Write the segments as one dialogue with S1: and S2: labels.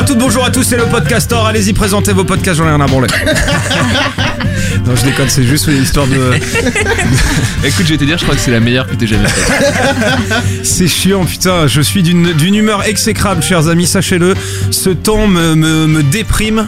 S1: à toutes, bonjour à tous, c'est le podcastor. Allez-y, présentez vos podcasts, j'en ai rien à branler. non, je déconne, c'est juste une histoire de.
S2: Écoute, je vais te dire, je crois que c'est la meilleure que t'aies jamais faite.
S1: C'est chiant, putain. Je suis d'une d'une humeur exécrable, chers amis, sachez-le. Ce temps me, me, me déprime.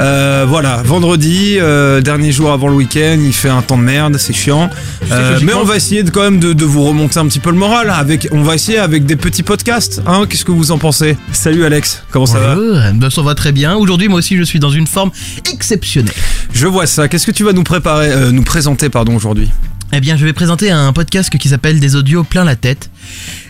S1: Euh, voilà, vendredi, euh, dernier jour avant le week-end, il fait un temps de merde, c'est chiant. Euh, mais on va essayer de, quand même de, de vous remonter un petit peu le moral. Avec, on va essayer avec des petits podcasts. Hein, Qu'est-ce que vous en pensez? Salut Alex, comment ça va?
S3: Bonjour, ben, ça va très bien. Aujourd'hui, moi aussi, je suis dans une forme exceptionnelle.
S1: Je vois ça. Qu'est-ce que tu vas nous préparer, euh, nous présenter, pardon, aujourd'hui?
S3: Eh bien, je vais présenter un podcast qui s'appelle Des audios plein la tête.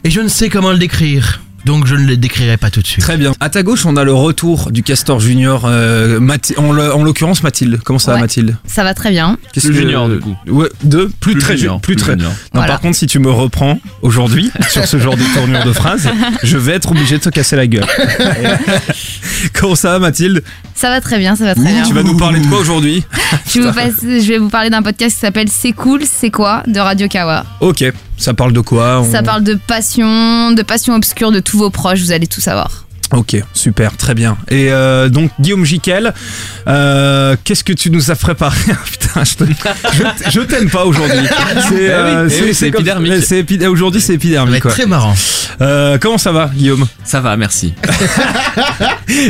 S3: Et je ne sais comment le décrire. Donc, je ne le décrirai pas tout de suite.
S1: Très bien. À ta gauche, on a le retour du Castor Junior, euh, Mathi- en, le- en l'occurrence Mathilde. Comment ça va
S4: Ouais.
S1: Mathilde?
S4: Ça va très bien.
S1: Qu'est-ce
S2: Plus
S1: que-
S2: junior, du coup.
S1: Ouais, deux, plus,
S2: Plus
S1: très
S2: junior,
S1: plus
S2: plus
S1: très.
S2: junior.
S1: Non,
S4: Voilà.
S1: par contre, si tu me reprends aujourd'hui sur ce genre de tournure de phrase, je vais être obligé de te casser la gueule. Comment ça va Mathilde?
S4: Ça va très bien, ça va très bien.
S1: Tu vas nous parler de quoi aujourd'hui?
S4: Je vais, vous je vais vous parler d'un podcast qui s'appelle C'est cool, c'est quoi de Radio Kawa.
S1: Ok, ça parle de quoi On-
S4: Ça parle de passion, de passion obscure de tous vos proches, vous allez tout savoir.
S1: Ok, super, très bien. Et euh, donc Guillaume Jiquel, euh, qu'est-ce que tu nous as préparé Putain, je, te- je- je t'aime pas aujourd'hui. C'est euh,
S2: eh oui, c'est
S1: comme-
S2: épidermique.
S1: c'est épi- Aujourd'hui, c'est épidermique. quoi.
S3: très marrant.
S1: Euh, comment ça va, Guillaume
S2: Ça va, merci.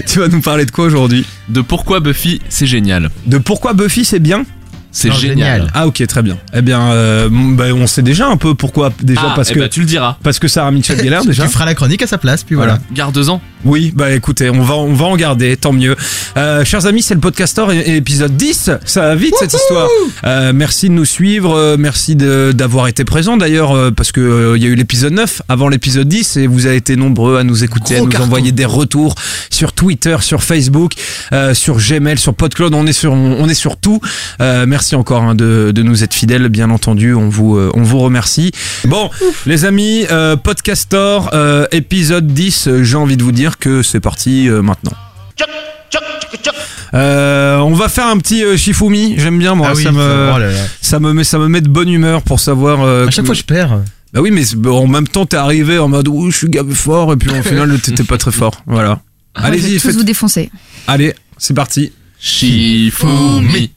S1: Tu vas nous parler de quoi aujourd'hui
S2: De pourquoi Buffy, c'est génial.
S1: De pourquoi Buffy c'est bien
S2: C'est génial.
S3: génial.
S1: Ah ok, très bien. Eh bien, euh, bah, on sait déjà un peu pourquoi. Déjà
S2: Ah,
S1: parce
S2: eh
S1: que
S2: ben, tu le diras.
S1: parce que Sarah Michel Gellar déjà.
S3: Tu feras la chronique à sa place, puis voilà.
S2: Garde-en.
S1: Oui, bah écoutez, on va, on va en garder, tant mieux. Euh, chers amis, c'est le et épisode 10. Ça va vite cette histoire. Euh, merci de nous suivre, euh, merci de- d'avoir été présents d'ailleurs, euh, parce que euh, il y a eu l'épisode 9 avant l'épisode 10 et vous avez été nombreux à nous écouter, à
S3: Gros
S1: nous
S3: carton.
S1: envoyer des retours sur Twitter, sur Facebook, euh, sur Gmail, sur PodCloud. On est sur, on est sur tout. Euh, merci encore hein, de, de nous être fidèles, bien entendu. On vous, euh, on vous remercie. Bon, les amis, euh, Podcastor, euh, épisode 10, euh, j'ai envie de vous dire que c'est parti euh, maintenant. Euh, on va faire un petit euh, Shifumi, j'aime bien moi,
S3: Ah oui,
S1: ça, me,
S3: oh là là.
S1: ça, me met, ça me met de bonne humeur pour savoir... euh,
S3: À chaque
S1: que-
S3: fois, je perds.
S1: Bah oui, mais en même temps t'es arrivé en mode ouh je suis gavé fort et puis au final t'étais pas très fort, voilà.
S4: je vais
S1: Allez-y,
S4: tous
S1: faites...
S4: vous défoncer.
S1: allez, c'est parti.
S2: Shifumi.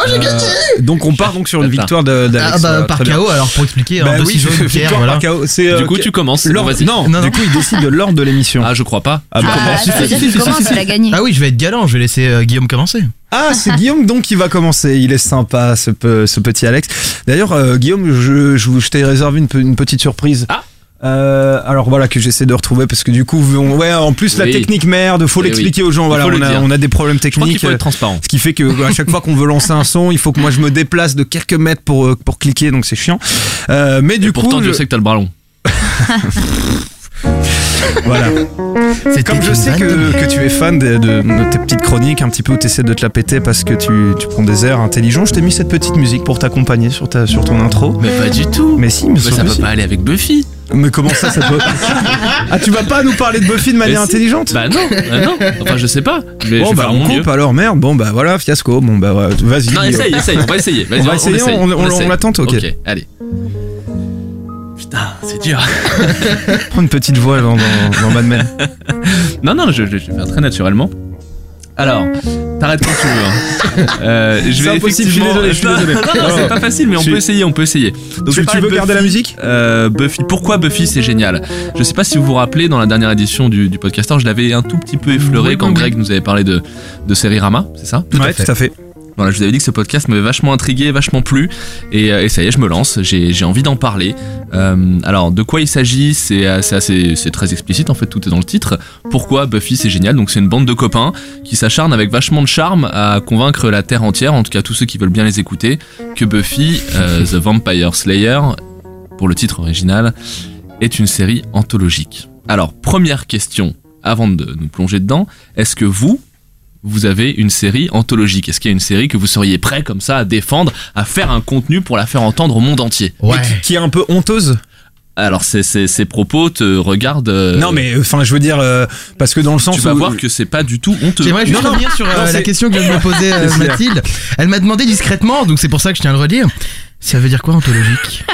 S1: Euh, donc on part donc sur une victoire de- d'Alex.
S3: Ah bah,
S1: voilà,
S3: par. KO, alors pour expliquer,
S1: Bah
S3: hein, deux
S1: oui, victoire
S3: voilà.
S1: par KO. C'est, euh,
S2: Du coup, tu commences.
S1: l'ordre- non,
S3: Non,
S1: du coup il décide de l'ordre de l'émission.
S2: Ah, je crois pas.
S1: Ah, bah,
S4: Ah,
S1: comment-
S4: ça veut dire qu'il commence, il a gagné.
S3: Ah oui, je vais être galant, je vais laisser euh, Guillaume commencer.
S1: Ah, c'est Guillaume donc qui va commencer. Il est sympa, ce, pe- ce petit Alex. D'ailleurs, euh, Guillaume, je, je, vous- je t'ai réservé une, pe- une petite surprise.
S2: Ah.
S1: Euh, alors voilà que j'essaie de retrouver parce que du coup, on- ouais, en plus la technique merde, faut
S2: Eh
S1: l'expliquer aux gens.
S2: Il
S1: Voilà, on a, on a des problèmes techniques.
S2: faut être transparent.
S1: Ce qui fait que à chaque fois qu'on veut lancer un son, il faut que moi je me déplace de quelques mètres pour euh, pour cliquer, donc c'est chiant. Euh, mais du
S2: pourtant,
S1: coup,
S2: je
S1: je-
S2: sais que t'as le bras long.
S1: voilà. Comme je sais que, que tu es fan de, de- de tes petites chroniques, un petit peu où tu essaies de te la péter parce que tu, tu prends des airs intelligents, je t'ai mis cette petite musique pour t'accompagner sur, ta, sur ton intro.
S2: Mais pas du tout.
S1: Mais si, mais,
S2: Mais
S1: sûr
S2: ça peut pas aller avec Buffy.
S1: Mais comment ça, ça peut. ah, tu vas pas nous parler de Buffy de manière
S2: si.
S1: intelligente
S2: Bah non, bah non. Enfin, je sais pas. Mais je
S1: Bon,
S2: vais
S1: bah
S2: faire
S1: on
S2: mon
S1: coupe
S2: mieux.
S1: alors, merde. Bon, bah voilà, fiasco. Bon, bah vas-y.
S2: Non, essaye, essaye. On va essayer. Vas-y,
S1: On va essayer,
S2: essaye,
S1: on- on- on ok.
S2: Ok, allez. Putain, c'est dur.
S1: Prends une petite voix dans, dans, dans Mad Men.
S2: Non, non, je, je vais faire très naturellement. Alors, t'arrêtes quand tu veux. hein. Euh, je
S1: C'est
S2: vais
S1: impossible, je suis
S2: effectivement-
S1: désolé, je suis
S2: Non,
S1: désolé.
S2: Non, non, c'est pas facile, mais on peut essayer, on peut essayer. Donc,
S1: tu veux
S2: de
S1: garder la musique
S2: Euh, Buffy. Pourquoi Buffy c'est génial? Je sais pas si vous vous rappelez dans la dernière édition du, du podcaster, je l'avais un tout petit peu effleuré
S3: Oui,
S2: quand
S3: oui.
S2: Greg nous avait parlé de, de série Rama, c'est ça?
S1: Ouais, tout à fait.
S2: Voilà, je vous avais dit que ce podcast m'avait vachement intrigué, vachement plu, et, euh, ça y est, je me lance. J'ai envie d'en parler. Euh, alors, de quoi il s'agit C'est euh, c'est assez, c'est très explicite en fait, tout est dans le titre. Pourquoi Buffy c'est génial? Donc, c'est une bande de copains qui s'acharnent avec vachement de charme à convaincre la terre entière, en tout cas tous ceux qui veulent bien les écouter, que Buffy, The Vampire Slayer, pour le titre original, est une série anthologique. Alors, première question, avant de nous plonger dedans, est-ce que vous, vous avez une série anthologique Est-ce qu'il y a une série que vous seriez prêt comme ça à défendre, à faire un contenu pour la faire entendre au monde entier?
S3: Ouais.
S1: Qui est un peu honteuse?
S2: Alors ces, ces, ces propos te regardent... euh,
S1: Non, mais enfin, je veux dire, euh, parce que dans le sens
S2: tu vas
S1: où-
S2: voir que c'est pas du tout honteux.
S3: J'aimerais juste
S1: Non, non.
S3: revenir sur euh,
S1: Non,
S3: la question que de me poser euh. Mathilde. Elle m'a demandé discrètement, donc c'est pour ça que je tiens à le redire. Ça veut dire quoi anthologique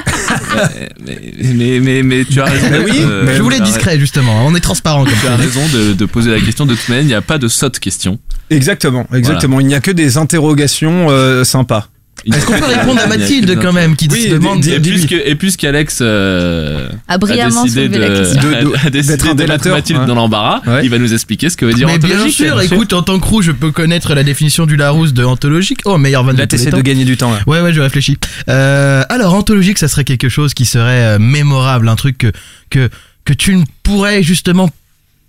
S2: mais, mais, mais, mais tu as raison.
S1: Mais oui,
S2: euh,
S1: mais
S3: Je voulais
S2: as-
S3: discret justement, on est transparent comme
S2: Tu as
S3: ça.
S2: raison de, de poser la question. De toute manière, il n'y a pas de sotte question.
S1: Exactement, exactement. Il n'y a que des interrogations euh, sympas.
S3: Est-ce qu'on peut répondre à
S2: a
S3: Mathilde quand même qui
S1: Oui,
S3: se demande
S2: Et puisque, et puisqu'Alex euh,
S4: A
S2: a
S4: brillamment
S2: décidé
S4: soulevé
S2: de,
S4: la question.
S1: De- de-
S2: a- a décidé
S1: d'être un
S2: de mettre Mathilde
S1: ouais.
S2: dans l'embarras,
S1: Ouais.
S2: il va nous expliquer ce que veut dire
S3: Mais bien sûr, écoute, en tant que roux, je peux connaître la définition du Larousse de anthologique. Oh, meilleur van de
S1: Là, t'essaies de gagner du temps. Là.
S3: Ouais, ouais, je réfléchis. Euh, alors, anthologique, ça serait quelque chose qui serait euh, mémorable, un truc que, que, que tu ne pourrais justement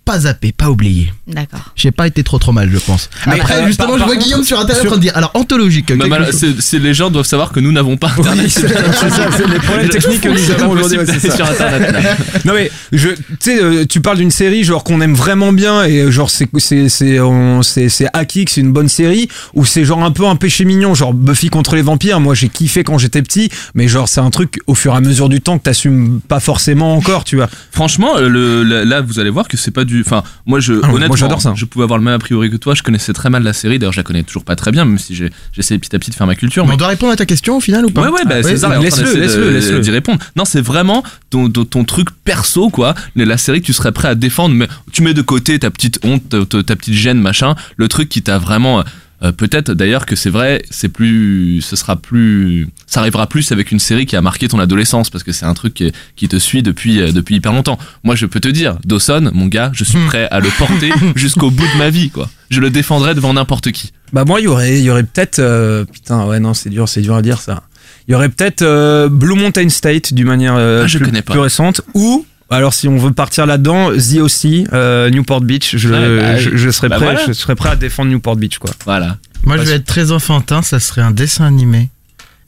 S3: pas zapper, pas oublier.
S4: D'accord.
S3: J'ai pas été trop trop mal, je pense.
S1: Mais,
S3: Après,
S1: euh,
S3: justement,
S1: par-
S3: je
S1: par
S3: vois
S1: contre,
S3: Guillaume sur Internet
S1: sur-
S3: en train de dire, alors, anthologique.
S2: Bah,
S3: chose-
S2: c'est- c'est- les gens doivent savoir que nous n'avons pas internet.
S1: Oui, c'est c'est ça, c'est les problèmes techniques que nous avons aujourd'hui. ouais,
S2: sur internet là.
S1: Non mais je, tu sais, euh, tu parles d'une série genre qu'on aime vraiment bien et genre c'est c'est c'est on- c'est c'est acquis que c'est une bonne série ou c'est genre un peu un péché mignon genre Buffy contre les vampires. Moi j'ai kiffé quand j'étais petit, mais genre c'est un truc au fur et à mesure du temps que t'assumes pas forcément encore, tu vois.
S2: Franchement, euh, le, le- là, vous allez voir que c'est pas du. Enfin, moi, je,
S1: Ah, moi,
S2: honnêtement,
S1: j'adore ça.
S2: je pouvais avoir le même a priori que toi. Je connaissais très mal la série. D'ailleurs, je la connais toujours pas très bien, même si j'ai- j'essaie petit à petit de faire ma culture.
S3: Mais
S2: mais-
S3: on doit répondre à ta question au final ou pas
S2: Ouais, ouais, bah,
S3: Ah,
S2: César est en train
S1: laisse-le, laisse-le, laisse-le.
S2: d'y répondre. Non, c'est vraiment ton, ton, truc perso, quoi. La série que tu serais prêt à défendre, mais tu mets de côté ta petite honte, ta, ta- ta petite gêne, machin. Le truc qui t'a vraiment. Euh, Peut-être d'ailleurs que c'est vrai, c'est plus, ce sera plus, ça arrivera plus avec une série qui a marqué ton adolescence parce que c'est un truc qui, qui te suit depuis euh, depuis hyper longtemps. Moi, je peux te dire, Dawson, mon gars, je suis prêt à le porter jusqu'au bout de ma vie, quoi. Je le défendrai devant n'importe qui.
S1: Bah moi il y aurait il y aurait peut-être euh, putain ouais non c'est dur c'est dur à dire ça. Il y aurait peut-être Blue Mountain State d'une manière
S2: Ah, je
S1: plus,
S2: connais pas.
S1: plus récente ou alors si on veut partir là-dedans, The aussi Newport Beach, je,
S2: Ouais, bah,
S1: je, je serais
S2: bah
S1: prêt,
S2: voilà.
S1: je serais prêt à défendre Newport Beach quoi.
S2: Voilà.
S3: Moi, je vais être très enfantin, ça serait un dessin animé.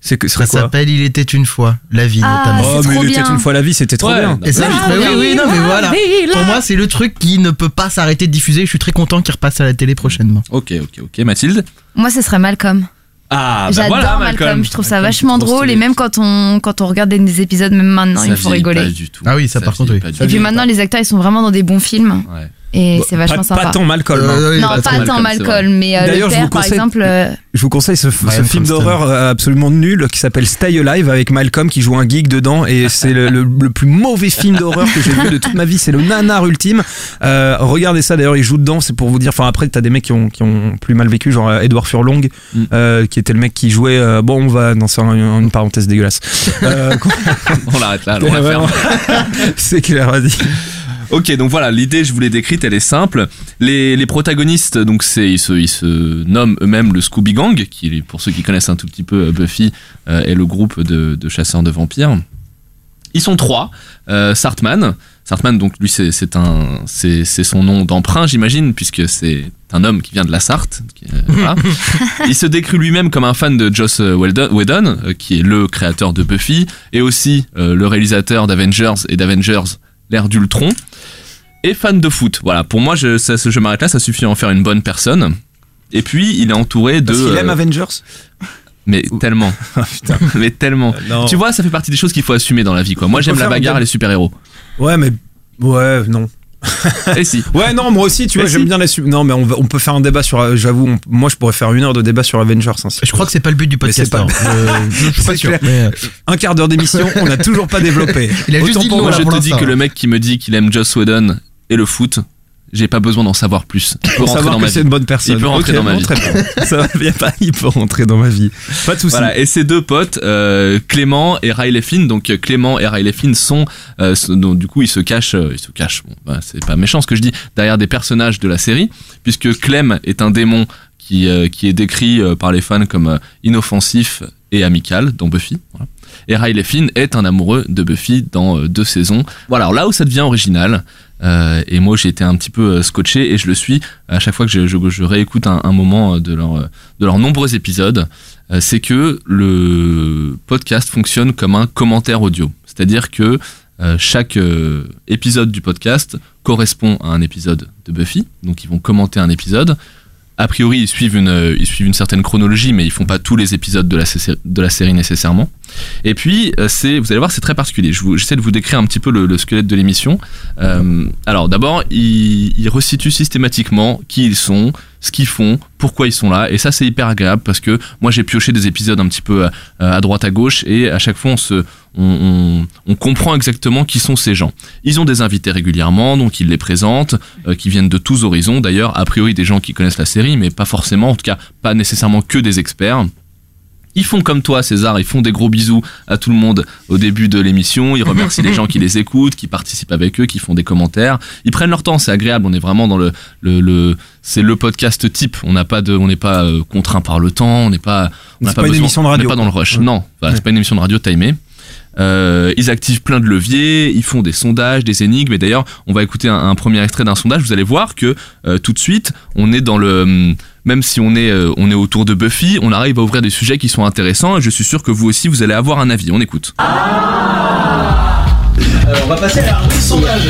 S1: C'est que
S3: Ça s'appelle Il était une fois, la vie
S4: Ah,
S3: notamment.
S1: Oh mais il était une fois la vie, c'était trop
S2: Ouais,
S1: bien.
S3: Et ça,
S2: oui,
S3: oui, non, mais voilà. Pour moi, c'est le truc qui ne peut pas s'arrêter de diffuser. Je suis très content qu'il repasse à la télé prochainement.
S2: Ok, ok, ok. Mathilde?
S4: Moi, ce serait Malcolm.
S2: Ah, bah
S4: J'adore
S2: voilà,
S4: Malcolm. Je trouve ça
S2: Malcolm,
S4: vachement drôle.
S2: stylé.
S4: Et même quand on, quand on regarde des- des épisodes, même maintenant,
S2: Ça
S4: il faut rigoler.
S2: pas du tout.
S3: Ah oui, ça, par contre, oui.
S2: pas du
S4: Et puis
S2: tout.
S4: maintenant, les acteurs, ils sont vraiment dans des bons films.
S2: Ouais.
S4: Et
S1: Bah,
S4: c'est vachement
S1: pas,
S4: sympa.
S1: Pas tant Malcolm. hein.
S3: Euh, oui,
S4: non, pas tant
S2: Malcolm, c'est
S4: mais euh,
S1: D'ailleurs,
S4: le
S1: je vous
S4: père, par
S1: conseille-
S4: exemple. euh,
S1: Je vous conseille ce, film d'horreur euh, absolument nul qui s'appelle Stay Alive avec Malcolm qui joue un geek dedans et c'est le, le- le plus mauvais film d'horreur que j'ai vu de toute ma vie. C'est le nanar ultime. Euh, regardez ça d'ailleurs, il joue dedans. C'est pour vous dire. Enfin après, t'as des mecs qui ont, qui ont plus mal vécu, genre euh, Edward Furlong,
S2: Mm.
S1: euh, qui était le mec qui jouait. euh, bon, on va dans une, une parenthèse dégueulasse. Euh,
S2: On l'arrête là, on la
S1: Ouais,
S2: ferme.
S1: non. c'est clair, vas-y.
S2: Ok, donc voilà, l'idée, je vous l'ai décrite, elle est simple. Les, les protagonistes, donc c'est, ils se, ils se nomment eux-mêmes le Scooby Gang, qui, pour ceux qui connaissent un tout petit peu euh, Buffy, euh, est le groupe de, de chasseurs de vampires. Ils sont trois. Euh, Sartman, Sartman, donc lui, c'est, un, c'est, c'est son nom d'emprunt, j'imagine, puisque c'est un homme qui vient de la Sarthe. qui, euh, voilà. Il se décrit lui-même comme un fan de Joss Whedon, Whedon, euh, qui est le créateur de Buffy, et aussi euh, le réalisateur d'Avengers et d'Avengers l'ère d'Ultron et fan de foot. Voilà, pour moi, je, ça- je m'arrête là, ça suffit à en faire une bonne personne. Et puis, il est entouré de.
S1: Parce qu'il aime
S2: euh,
S1: Avengers.
S2: mais tellement.
S1: Ah, putain.
S2: mais tellement.
S1: Non.
S2: Tu vois, ça fait partie des choses qu'il faut assumer dans la vie, quoi. Moi, j'aime la bagarre et les super-héros.
S1: Ouais, mais ouais, non.
S2: Et si.
S1: Ouais, non, moi aussi, tu vois, j'aime
S2: si.
S1: bien les su- Non, mais on, va- on peut faire un débat sur. euh, J'avoue, on- moi, je pourrais faire une heure de débat sur Avengers. hein, si-
S3: Je crois que c'est pas le but du podcast.
S1: pas-
S3: alors. Je- suis pas sûr. mais, euh,
S1: Un quart d'heure d'émission, on n'a toujours pas développé.
S3: Il a juste
S1: Autant
S3: dit
S1: pour
S2: Moi, je te dis que le mec qui me dit qu'il aime Joss Whedon et le foot, j'ai pas besoin d'en savoir plus. Il peut
S1: Pour
S2: rentrer
S1: savoir
S2: dans ma
S1: c'est
S2: vie.
S1: une bonne personne.
S2: Il peut rentrer dans ma vie.
S1: Ça va bien pas, il peut rentrer dans ma vie. Pas de soucis.
S2: Voilà, et ces deux potes, euh, Clément et Riley Flynn, donc euh, Clément et Riley Flynn sont, euh, donc, du coup, ils se cachent, euh, ils se cachent, bon, bah, c'est pas méchant ce que je dis, derrière des personnages de la série, puisque Clem est un démon qui, qui est décrit par les fans comme inoffensif et amical dans Buffy. Voilà. Et Riley Flynn est un amoureux de Buffy dans deux saisons. Voilà, alors là où ça devient original, euh, et moi j'ai été un petit peu euh, scotché et je le suis à chaque fois que je, réécoute un, moment euh, de, leur, de leurs nombreux épisodes, c'est que le podcast fonctionne comme un commentaire audio. C'est-à-dire que chaque épisode du podcast correspond à un épisode de Buffy, donc ils vont commenter un épisode. A priori, ils suivent une, ils suivent une certaine chronologie, mais ils font pas tous les épisodes de la série nécessairement. Et puis, euh, vous allez voir, c'est très particulier. J'essaie de vous décrire un petit peu le, le squelette de l'émission. Euh, alors, d'abord, ils il resituent systématiquement qui ils sont, ce qu'ils font, pourquoi ils sont là. Et ça, c'est hyper agréable parce que moi, j'ai pioché des épisodes un petit peu euh, à droite, à gauche, et à chaque fois, on comprend exactement qui sont ces gens. Ils ont des invités régulièrement, donc ils les présentent, qui viennent de tous horizons. D'ailleurs, a priori, des gens qui connaissent la série, mais pas forcément, en tout cas, pas nécessairement que des experts. Ils font comme toi, César, ils font des gros bisous à tout le monde au début de l'émission. Ils remercient les gens qui les écoutent, qui participent avec eux, qui font des commentaires. Ils prennent leur temps, c'est agréable. On est vraiment dans le, le, le- c'est le podcast type. On n'a pas de, on n'est pas euh, contraint par le temps. On n'est pas, on n'a
S1: pas une émission de radio,
S2: On n'est pas dans le rush.
S1: Ouais.
S2: Non, Voilà, c'est pas une émission de radio timée. Euh, ils activent plein de leviers, ils font des sondages, des énigmes. Et d'ailleurs, on va écouter un, premier extrait d'un sondage. Vous allez voir que euh, tout de suite, on est dans le, hum, même si on est, euh, on est autour de Buffy, on arrive à ouvrir des sujets qui sont intéressants. Et je suis sûr que vous aussi, vous allez avoir un avis. On écoute.
S5: Alors, on va passer à la rubrique sondage.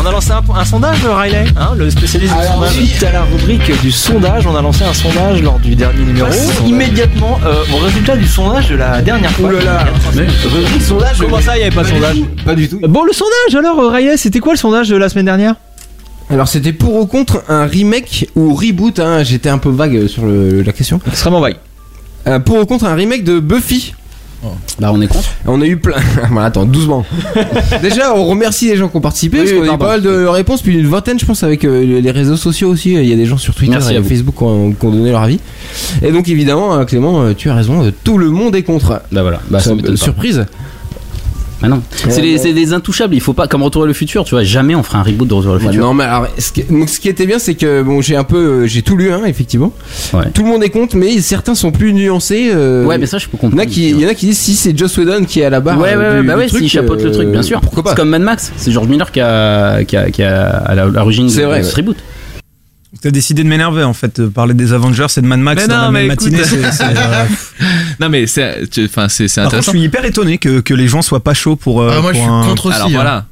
S5: On a lancé un, un sondage, Riley, hein, le spécialiste du sondage. Suite à la rubrique du sondage, on a lancé un sondage lors du dernier numéro. Immédiatement euh, au résultat du sondage de la dernière fois. Rubrique sondage. Comment ça, il n'y avait pas de sondage
S6: Pas du tout.
S5: Bon, le sondage alors, euh, Riley, c'était quoi le sondage de la semaine dernière?
S6: Alors c'était pour ou contre un remake ou reboot, hein, j'étais un peu vague sur le- la question.
S5: Extrêmement vague.
S6: Euh, pour ou contre un remake de Buffy
S7: Bah on est contre.
S6: On a eu plein. attends, doucement. Déjà, on remercie les gens qui ont participé,
S7: Oui,
S6: parce qu'on a eu pas mal de réponses, puis une vingtaine, je pense, avec euh, les réseaux sociaux aussi. Il y a des gens sur Twitter
S7: Merci
S6: et
S7: à.
S6: Facebook qui ont, qui ont donné leur avis. Et donc, évidemment, euh, Clément, euh, tu as raison, tout le monde est contre.
S7: Bah voilà. Bah ça m'étonne pas. Non. C'est des,
S6: ouais.
S7: c'est des intouchables. Il faut pas comme Retour vers le futur. Tu vois, jamais on fera un reboot de Retour vers le futur.
S6: non, mais alors, ce qui, donc, ce qui était bien, c'est que bon, j'ai un peu, euh, j'ai tout lu, hein, effectivement.
S7: Ouais.
S6: Tout le monde est contre, mais certains sont plus nuancés. euh,
S7: Ouais, mais ça je peux
S6: Il y, en
S7: comprendre.
S6: a qui, il y en a qui disent si c'est Joss Whedon qui est à la barre.
S7: Ouais, ouais,
S6: euh,
S7: ouais,
S6: du-
S7: bah
S6: du
S7: ouais,
S6: truc,
S7: s'il chapeaute le truc, bien sûr.
S6: Pourquoi pas
S7: C'est comme Mad Max, c'est George Miller qui a, qui a, qui a à la- l'origine de,
S6: C'est vrai,
S7: de ce
S6: ouais.
S7: reboot.
S1: T'as décidé de m'énerver en fait, de parler des Avengers et de Mad Max
S2: Mais
S1: dans
S2: non,
S1: la même matinée. c'est- euh,
S2: Non, mais c'est, enfin, c'est,
S1: Par contre, je
S2: intéressant.
S1: suis hyper étonné que, que les gens soient pas chauds pour. euh,
S3: Ah, moi je
S1: pour
S3: suis
S1: un-
S3: contre aussi.
S2: Alors
S3: hein.
S2: voilà.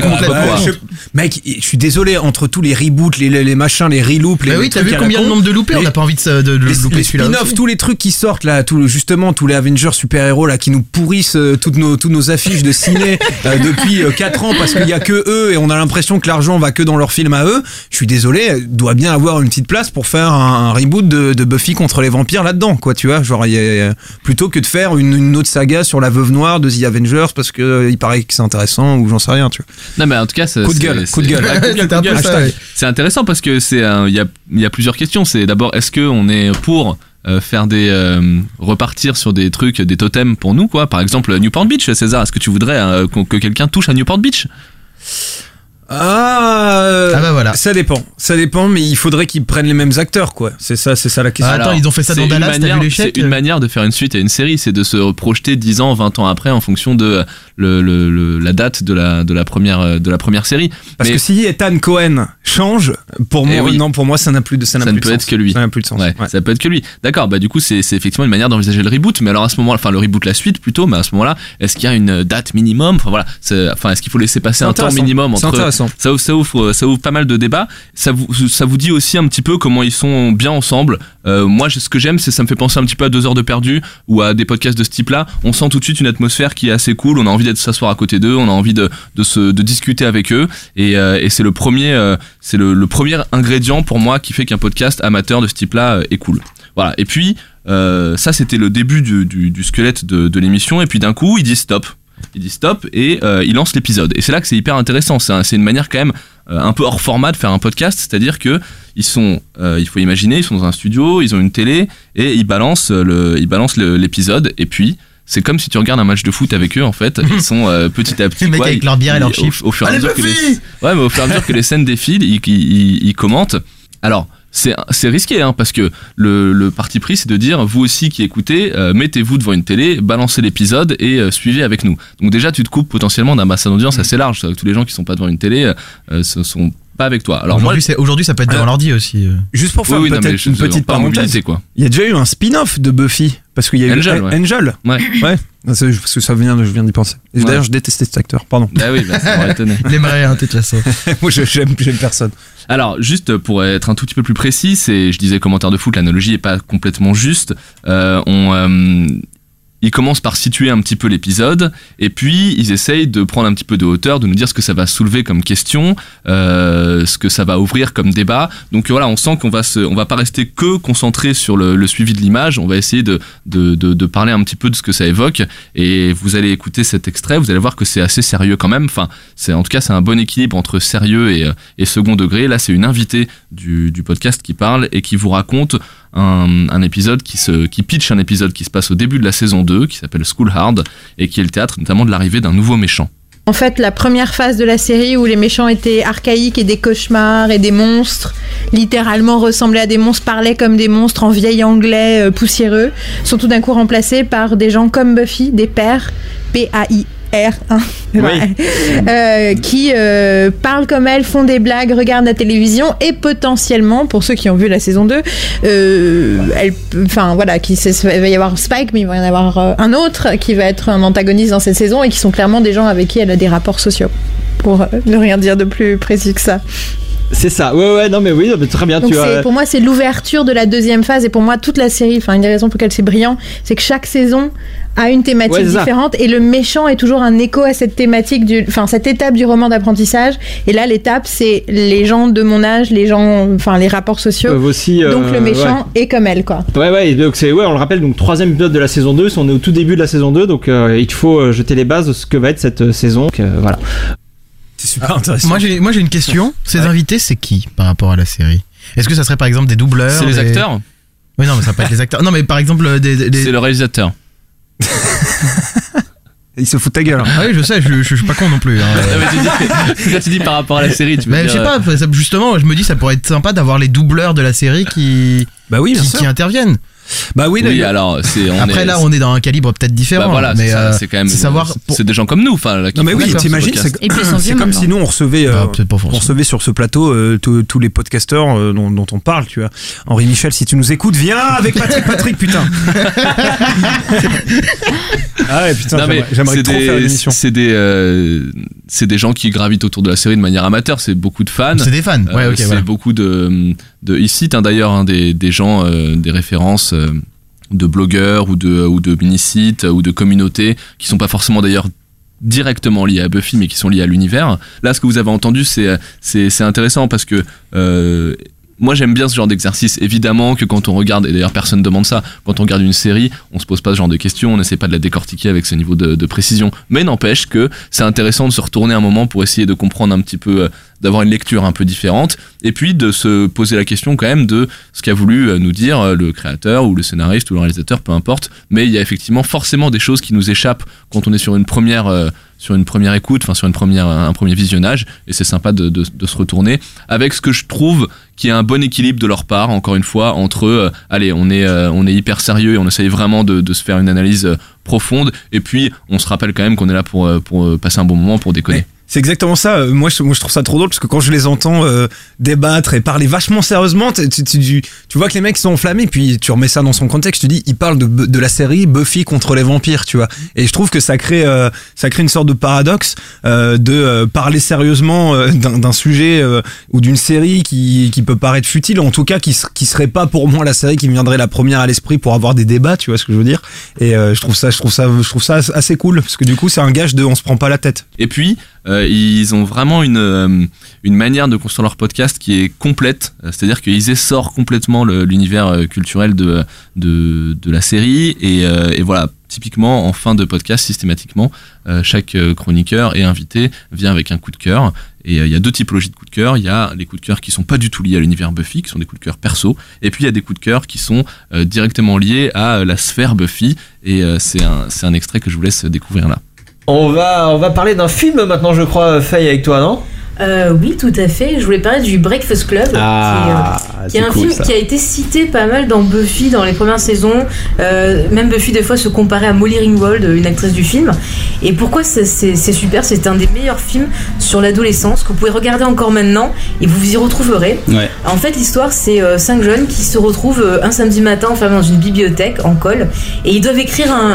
S2: Contre
S1: bah,
S2: quoi
S1: je- Mec, je suis désolé, entre tous les reboots, les, les, les machins, les reloops, les
S3: Bah oui, t'as vu combien de nombre de loupés On
S1: les-
S3: n'a pas envie de, de, de
S1: les,
S3: louper
S1: les
S3: celui-là.
S1: tous les trucs qui sortent là, tout, justement tous les Avengers super-héros là qui nous pourrissent euh, toutes nos, toutes nos affiches de ciné euh, depuis 4 ans parce qu'il y a que eux et on a l'impression que l'argent va que dans leurs films à eux. Je suis désolé, euh, doit bien avoir une petite place pour faire un, un reboot de, de Buffy contre les vampires là-dedans, quoi, tu vois. Genre, il y a- plutôt que de faire une, une autre saga sur la veuve noire de The Avengers parce que euh, il paraît que c'est intéressant ou j'en sais rien, tu vois.
S2: Non, mais en tout cas, c'est,
S1: Coup de gueule,
S2: c'est-
S1: coup de gueule.
S2: C'est intéressant parce que c'est un- il y a, il y a plusieurs questions. C'est d'abord est-ce que on est pour euh, faire des euh, repartir sur des trucs, des totems pour nous quoi? Par exemple Newport Beach, César. Est-ce que tu voudrais euh, que quelqu'un touche à Newport Beach?
S1: Ah, euh,
S3: Ah bah voilà.
S1: Ça dépend, ça dépend, mais il faudrait qu'ils prennent les mêmes acteurs, quoi. C'est ça, c'est ça la question.
S3: Ah, attends, ils ont fait ça dans Dallas, t'as
S2: manière-
S3: vu l'échec
S2: C'est une manière de faire une suite à une série, c'est de se projeter 10 ans, 20 ans après en fonction de le, le- le- la date de la, de la première euh, de la première série.
S1: Parce
S2: Mais-
S1: que si Ethan Cohen change, pour
S2: Eh
S1: moi,
S2: oui.
S1: non, pour moi, ça n'a plus de, ça n'a plus
S2: ne
S1: de
S2: peut
S1: sens.
S2: être que lui.
S1: Ça n'a plus de sens.
S2: Ouais,
S1: Ouais.
S2: ça peut être que lui. D'accord, bah du coup c'est c'est effectivement une manière d'envisager le reboot, mais alors à ce moment-là, enfin le reboot la suite plutôt, mais à ce moment-là, est-ce qu'il y a une date minimum? Enfin voilà, c'est- enfin est-ce qu'il faut laisser passer un temps minimum
S1: C'est
S2: entre
S1: intéressant.
S2: ça ouvre, ça ouvre ça ouvre pas mal de débats. Ça vous ça vous dit aussi un petit peu comment ils sont bien ensemble. Euh, moi ce que j'aime c'est ça me fait penser un petit peu à deux heures de perdu ou à des podcasts de ce type-là. On sent tout de suite une atmosphère qui est assez cool. On a envie d'être s'asseoir à côté d'eux, on a envie de de se de discuter avec eux et, euh, et c'est le premier euh, c'est le, premier ingrédient pour moi qui fait qu'un podcast amateur de ce type-là euh, est cool. Voilà. Et puis euh, ça c'était le début du, squelette de, l'émission et puis d'un coup il dit stop. Il dit stop et euh, il lance l'épisode. Et c'est là que c'est hyper intéressant. C'est un- c'est une manière quand même un peu hors format de faire un podcast, c'est-à-dire que ils sont, il faut imaginer, ils sont dans un studio, ils ont une télé et ils balancent le, ils balancent l'épisode et puis c'est comme si tu regardes un match de foot avec eux en fait. Ils sont euh, petit à petit.
S3: Les mecs
S2: quoi,
S3: avec leur bière et
S2: ils-
S3: leurs
S2: au-
S3: chips.
S2: Au, fur et à
S3: Allez,
S2: mesure que les,
S3: Buffy
S2: ouais, mais au fur et à mesure que les scènes défilent, ils, ils, ils- ils commentent. Alors, c'est c'est risqué, hein, parce que le, le parti pris, c'est de dire, vous aussi qui écoutez, euh, mettez-vous devant une télé, balancez l'épisode et euh, suivez avec nous. Donc déjà, tu te coupes potentiellement d'un bassin d'audience assez large. Tous les gens qui sont pas devant une télé euh, euh, ce sont pas avec toi. Alors moi,
S3: Aujourd'hui, ça peut être devant l'ordi aussi.
S1: Juste pour faire
S2: oui,
S1: peut-être une petite parenthèse.
S2: quoi.
S1: Il y a déjà eu un spin-off de Buffy parce qu'il y a eu
S2: Angel,
S1: An-
S2: ouais.
S1: Angel.
S2: Ouais.
S1: Ouais. C'est- Parce que ça vient, je viens d'y penser.
S2: Ouais.
S1: D'ailleurs, je détestais cet acteur. Pardon.
S2: Ah oui, bah, ça m'aurait étonné.
S3: Il aimerait, hein, de toute façon.
S1: Moi, je- j'aime, j'aime personne.
S2: Alors, juste pour être un tout petit peu plus précis, c'est, je disais commentaire de foot, l'analogie est pas complètement juste. Euh, on, euh, ils commencent par situer un petit peu l'épisode et puis ils essayent de prendre un petit peu de hauteur, de nous dire ce que ça va soulever comme question, euh, ce que ça va ouvrir comme débat. Donc voilà, on sent qu'on va on va pas rester que concentré sur le, suivi de l'image, on va essayer de, parler un petit peu de ce que ça évoque et vous allez écouter cet extrait, vous allez voir que c'est assez sérieux quand même. Enfin, c'est en tout cas c'est un bon équilibre entre sérieux et, euh, second degré. Là, c'est une invitée du podcast qui parle et qui vous raconte un, épisode qui se qui pitch un épisode qui se passe au début de la saison 2 qui s'appelle School Hard et qui est le théâtre notamment de l'arrivée d'un nouveau méchant.
S8: En fait, la première phase de la série où les méchants étaient archaïques et des cauchemars et des monstres, littéralement ressemblaient à des monstres, parlaient comme des monstres en vieil anglais euh, poussiéreux, sont tout d'un coup remplacés par des gens comme Buffy, des pères, P-A-I. R, hein, euh, qui euh, parlent comme elle, font des blagues, regardent la télévision et potentiellement, pour ceux qui ont vu la saison 2, euh, elle, enfin voilà, qui, il va y avoir Spike, mais il va y en avoir un autre qui va être un antagoniste dans cette saison et qui sont clairement des gens avec qui elle a des rapports sociaux. Pour ne rien dire de plus précis que ça.
S5: C'est ça. Ouais, ouais, non, mais oui, très bien.
S8: Donc
S5: tu
S8: c'est-
S5: as...
S8: pour moi, c'est l'ouverture de la deuxième phase et pour moi, toute la série, enfin, une des raisons pour lesquelles c'est brillant, c'est que chaque saison a une thématique
S5: Ouais,
S8: différente et le méchant est toujours un écho à cette thématique du, enfin, cette étape du roman d'apprentissage. Et là, l'étape, c'est les gens de mon âge, les gens, enfin, les rapports sociaux.
S5: aussi, euh,
S8: Donc le méchant est comme elle, quoi.
S5: Ouais, ouais, donc c'est, ouais, on le rappelle, donc troisième épisode de la saison 2, on est au tout début de la saison 2, donc euh, il faut euh, jeter les bases de ce que va être cette euh, saison. Donc, euh, voilà.
S1: C'est super intéressant.
S3: Moi j'ai moi j'ai une question. Ces
S1: Ouais.
S3: invités, c'est qui par rapport à la série? Est-ce que ça serait par exemple des doubleurs
S2: C'est les
S3: des-
S2: acteurs,
S3: Oui non mais ça peut être les acteurs. Non mais par exemple des. des-
S2: c'est le réalisateur.
S1: Il se fout de ta gueule. hein.
S3: Ah oui je sais, je, je, je suis pas con non plus. hein.
S2: Ah, mais tu dis- Quand tu dis par rapport à la série, tu
S3: Mais je sais pas, ça- justement, je me dis ça pourrait être sympa d'avoir les doubleurs de la série qui
S1: Bah oui, bien
S3: qui,
S1: sûr.
S3: qui interviennent.
S1: Bah oui,
S2: Oui,
S1: d'ailleurs.
S2: alors c'est
S3: Après
S2: est,
S3: là, on est dans un calibre peut-être différent.
S2: bah voilà,
S3: mais
S2: c'est
S3: euh,
S2: c'est quand même
S3: c'est savoir.
S2: c'est-
S3: pour-
S2: c'est des gens comme nous, enfin là, qui
S1: Non mais oui, t'imagines, c'est comme si nous on recevait, euh,
S3: Bah,
S1: on
S3: forcément.
S1: recevait sur ce plateau euh, tous les podcasteurs euh, dont, dont on parle, tu vois. Henri Michel, si tu nous écoutes, viens avec Patrick, Patrick, putain. ah ouais, putain, j'aimerais- trop
S2: des-
S1: faire une émission.
S2: C'est des, euh, c'est des gens qui gravitent autour de la série de manière amateur. C'est beaucoup de fans.
S3: C'est des fans. Ouais,
S2: Euh,
S3: ok,
S2: c'est beaucoup de, de ils citent hein, d'ailleurs hein, des, des gens, euh, des références euh, de blogueurs ou de ou de mini-sites ou de communautés qui sont pas forcément d'ailleurs directement liés à Buffy mais qui sont liés à l'univers. Là, ce que vous avez entendu, c'est c'est c'est intéressant parce que euh, moi j'aime bien ce genre d'exercice. Évidemment que quand on regarde, et d'ailleurs personne ne demande ça, quand on regarde une série, on se pose pas ce genre de questions, on n'essaie pas de la décortiquer avec ce niveau de, de précision. Mais n'empêche que c'est intéressant de se retourner un moment pour essayer de comprendre un petit peu, euh, d'avoir une lecture un peu différente, et puis de se poser la question quand même de ce qu'a voulu euh, nous dire euh, le créateur ou le scénariste ou le réalisateur, peu importe. Mais il y a effectivement forcément des choses qui nous échappent quand on est sur une première, euh, sur une première écoute, enfin sur une première, un premier visionnage, et c'est sympa de, de, se retourner avec ce que je trouve qui est un bon équilibre de leur part, encore une fois, entre euh, allez, on est, on est hyper sérieux et on essaye vraiment de, se faire une analyse profonde, et puis on se rappelle quand même qu'on est là pour, pour passer un bon moment, pour déconner.
S1: C'est exactement ça. Euh, Moi je, moi, je trouve ça trop drôle parce que quand je les entends euh, débattre et parler vachement sérieusement, tu, tu, tu- tu vois que les mecs sont enflammés, puis tu remets ça dans son contexte, tu dis, ils parlent de, de la série Buffy contre les vampires, tu vois. Et je trouve que ça crée, euh, ça crée une sorte de paradoxe euh, de euh, parler sérieusement euh, d'un sujet ou d'une série qui, qui peut paraître futile, en tout cas qui, qui serait pas pour moi la série qui me viendrait la première à l'esprit pour avoir des débats, tu vois ce que je veux dire. Et je trouve ça, je trouve ça, je trouve ça assez cool parce que du coup c'est un gage de on se prend pas la tête.
S2: Et puis, euh, ils ont vraiment une, euh, une manière de construire leur podcast qui est complète. Euh, C'est-à-dire qu'ils essorent complètement l'univers euh, culturel de, de, la série. Et, euh, et voilà, typiquement, en fin de podcast, systématiquement, euh, chaque euh, chroniqueur et invité vient avec un coup de cœur. Et euh, il y a deux typologies de coups de cœur. Il y a les coups de cœur qui sont pas du tout liés à l'univers Buffy, qui sont des coups de cœur perso. Et puis il y a des coups de cœur qui sont euh, directement liés à euh, la sphère Buffy. Et euh, c'est un, c'est un extrait que je vous laisse découvrir là.
S5: On va, on va parler d'un film maintenant, je crois, Faye, avec toi, non?
S9: Euh, oui, tout à fait. Je voulais parler du Breakfast Club,
S5: Ah,
S9: qui est, euh, qui est un film qui a été cité pas mal dans Buffy dans les premières saisons. Euh, même Buffy, des fois, se comparait à Molly Ringwald, une actrice du film. Et pourquoi c'est- super C'est un des meilleurs films sur l'adolescence que vous pouvez regarder encore maintenant et vous vous y retrouverez.
S7: Ouais.
S9: En fait, l'histoire, c'est euh, cinq jeunes qui se retrouvent euh, un samedi matin enfermés dans une bibliothèque en colle et ils doivent écrire un,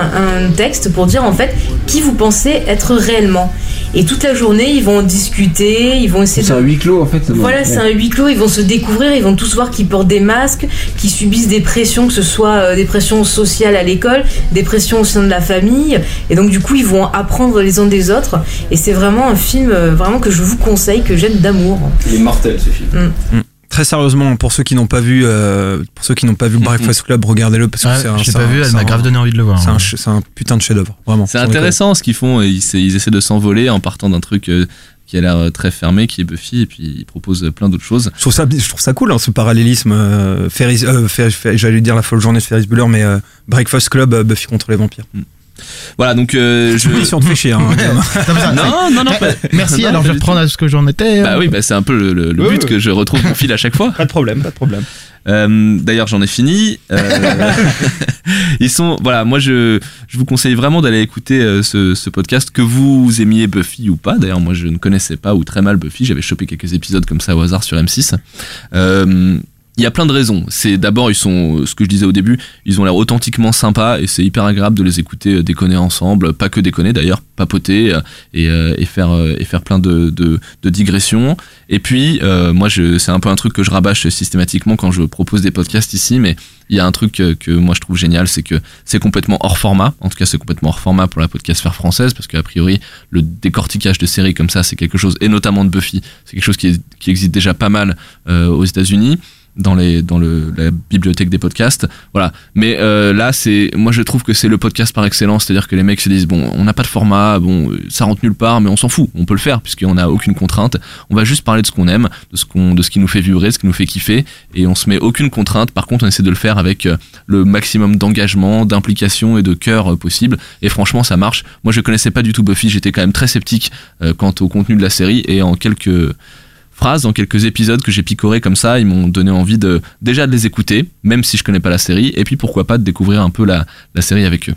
S9: un texte pour dire en fait qui vous pensez être réellement. Et toute la journée, ils vont discuter, ils vont essayer
S6: C'est
S9: de
S6: un huis clos en fait.
S9: voilà, c'est un huis clos, ils vont se découvrir, ils vont tous voir qu'ils portent des masques, qu'ils subissent des pressions, que ce soit euh, des pressions sociales à l'école, des pressions au sein de la famille, et donc du coup ils vont apprendre les uns des autres, et c'est vraiment un film euh, vraiment que je vous conseille, que j'aime d'amour.
S7: Il est mortel ce film.
S1: Très sérieusement, pour ceux qui n'ont pas vu, euh, pour ceux qui n'ont pas vu Breakfast Club, regardez-le parce que
S3: Ouais,
S1: c'est un.
S3: je l'ai
S1: c'est
S3: pas
S1: un-
S3: vu, elle m'a grave donné envie de le voir.
S1: C'est un,
S3: hein.
S1: un putain de chef-d'œuvre, vraiment.
S2: C'est intéressant ce qu'ils font. Ils, ils essaient de s'envoler en partant d'un truc euh, qui a l'air euh, très fermé, qui est Buffy, et puis ils proposent plein d'autres choses.
S1: Je trouve ça, je trouve ça cool, hein, ce parallélisme. Euh, Ferris, euh, j'allais dire la folle journée de Ferris Bueller, mais euh, Breakfast Club, euh, Buffy contre les vampires.
S2: Voilà, donc euh, je.
S1: Oui, si on te fait chier. Hein.
S2: Non, non, non. pas-
S3: Merci,
S2: non,
S3: alors je reprendre à ce que j'en étais.
S2: Bah oui, bah c'est un peu le, le- le
S1: Ouais,
S2: but que je retrouve mon fil à chaque fois.
S1: pas de problème, pas de problème.
S2: Euh, D'ailleurs, j'en ai fini. Euh, ils sont, voilà, moi je, je vous conseille vraiment d'aller écouter euh, ce, ce podcast, que vous aimiez Buffy ou pas. D'ailleurs, moi je ne connaissais pas ou très mal Buffy. J'avais chopé quelques épisodes comme ça au hasard sur M6. Il y a plein de raisons. C'est d'abord ils sont, ce que je disais au début, ils ont l'air authentiquement sympas et c'est hyper agréable de les écouter euh, déconner ensemble, pas que déconner d'ailleurs, papoter euh, et, euh, et faire et faire plein de, digressions. Et puis moi c'est un peu un truc que je rabâche systématiquement quand je propose des podcasts ici, mais il y a un truc que, moi je trouve génial, c'est que c'est complètement hors format. En tout cas, c'est complètement hors format pour la podcast faire française, parce qu'a priori, le décortiquage de séries comme ça, c'est quelque chose, et notamment de Buffy, c'est quelque chose qui, existe déjà pas mal aux États-Unis dans les dans le la bibliothèque des podcasts. Voilà. Mais euh, là c'est moi je trouve que c'est le podcast par excellence. C'est à dire que les mecs se disent bon on n'a pas de format bon euh, ça rentre nulle part mais on s'en fout. On peut le faire puisqu'on n'a aucune contrainte. On va juste parler de ce qu'on aime de ce qu'on de ce qui nous fait vibrer de ce qui nous fait kiffer. Et on se met aucune contrainte. Par contre on essaie de le faire avec euh, le maximum d'engagement d'implication et de cœur euh, possible. Et franchement ça marche. Moi je connaissais pas du tout Buffy. J'étais quand même très sceptique euh, quant au contenu de la série. Et en quelques phrases dans quelques épisodes que j'ai picoré comme ça, ils m'ont donné envie de déjà de les écouter, même si je connais pas la série, et puis pourquoi pas de découvrir un peu la, série avec eux.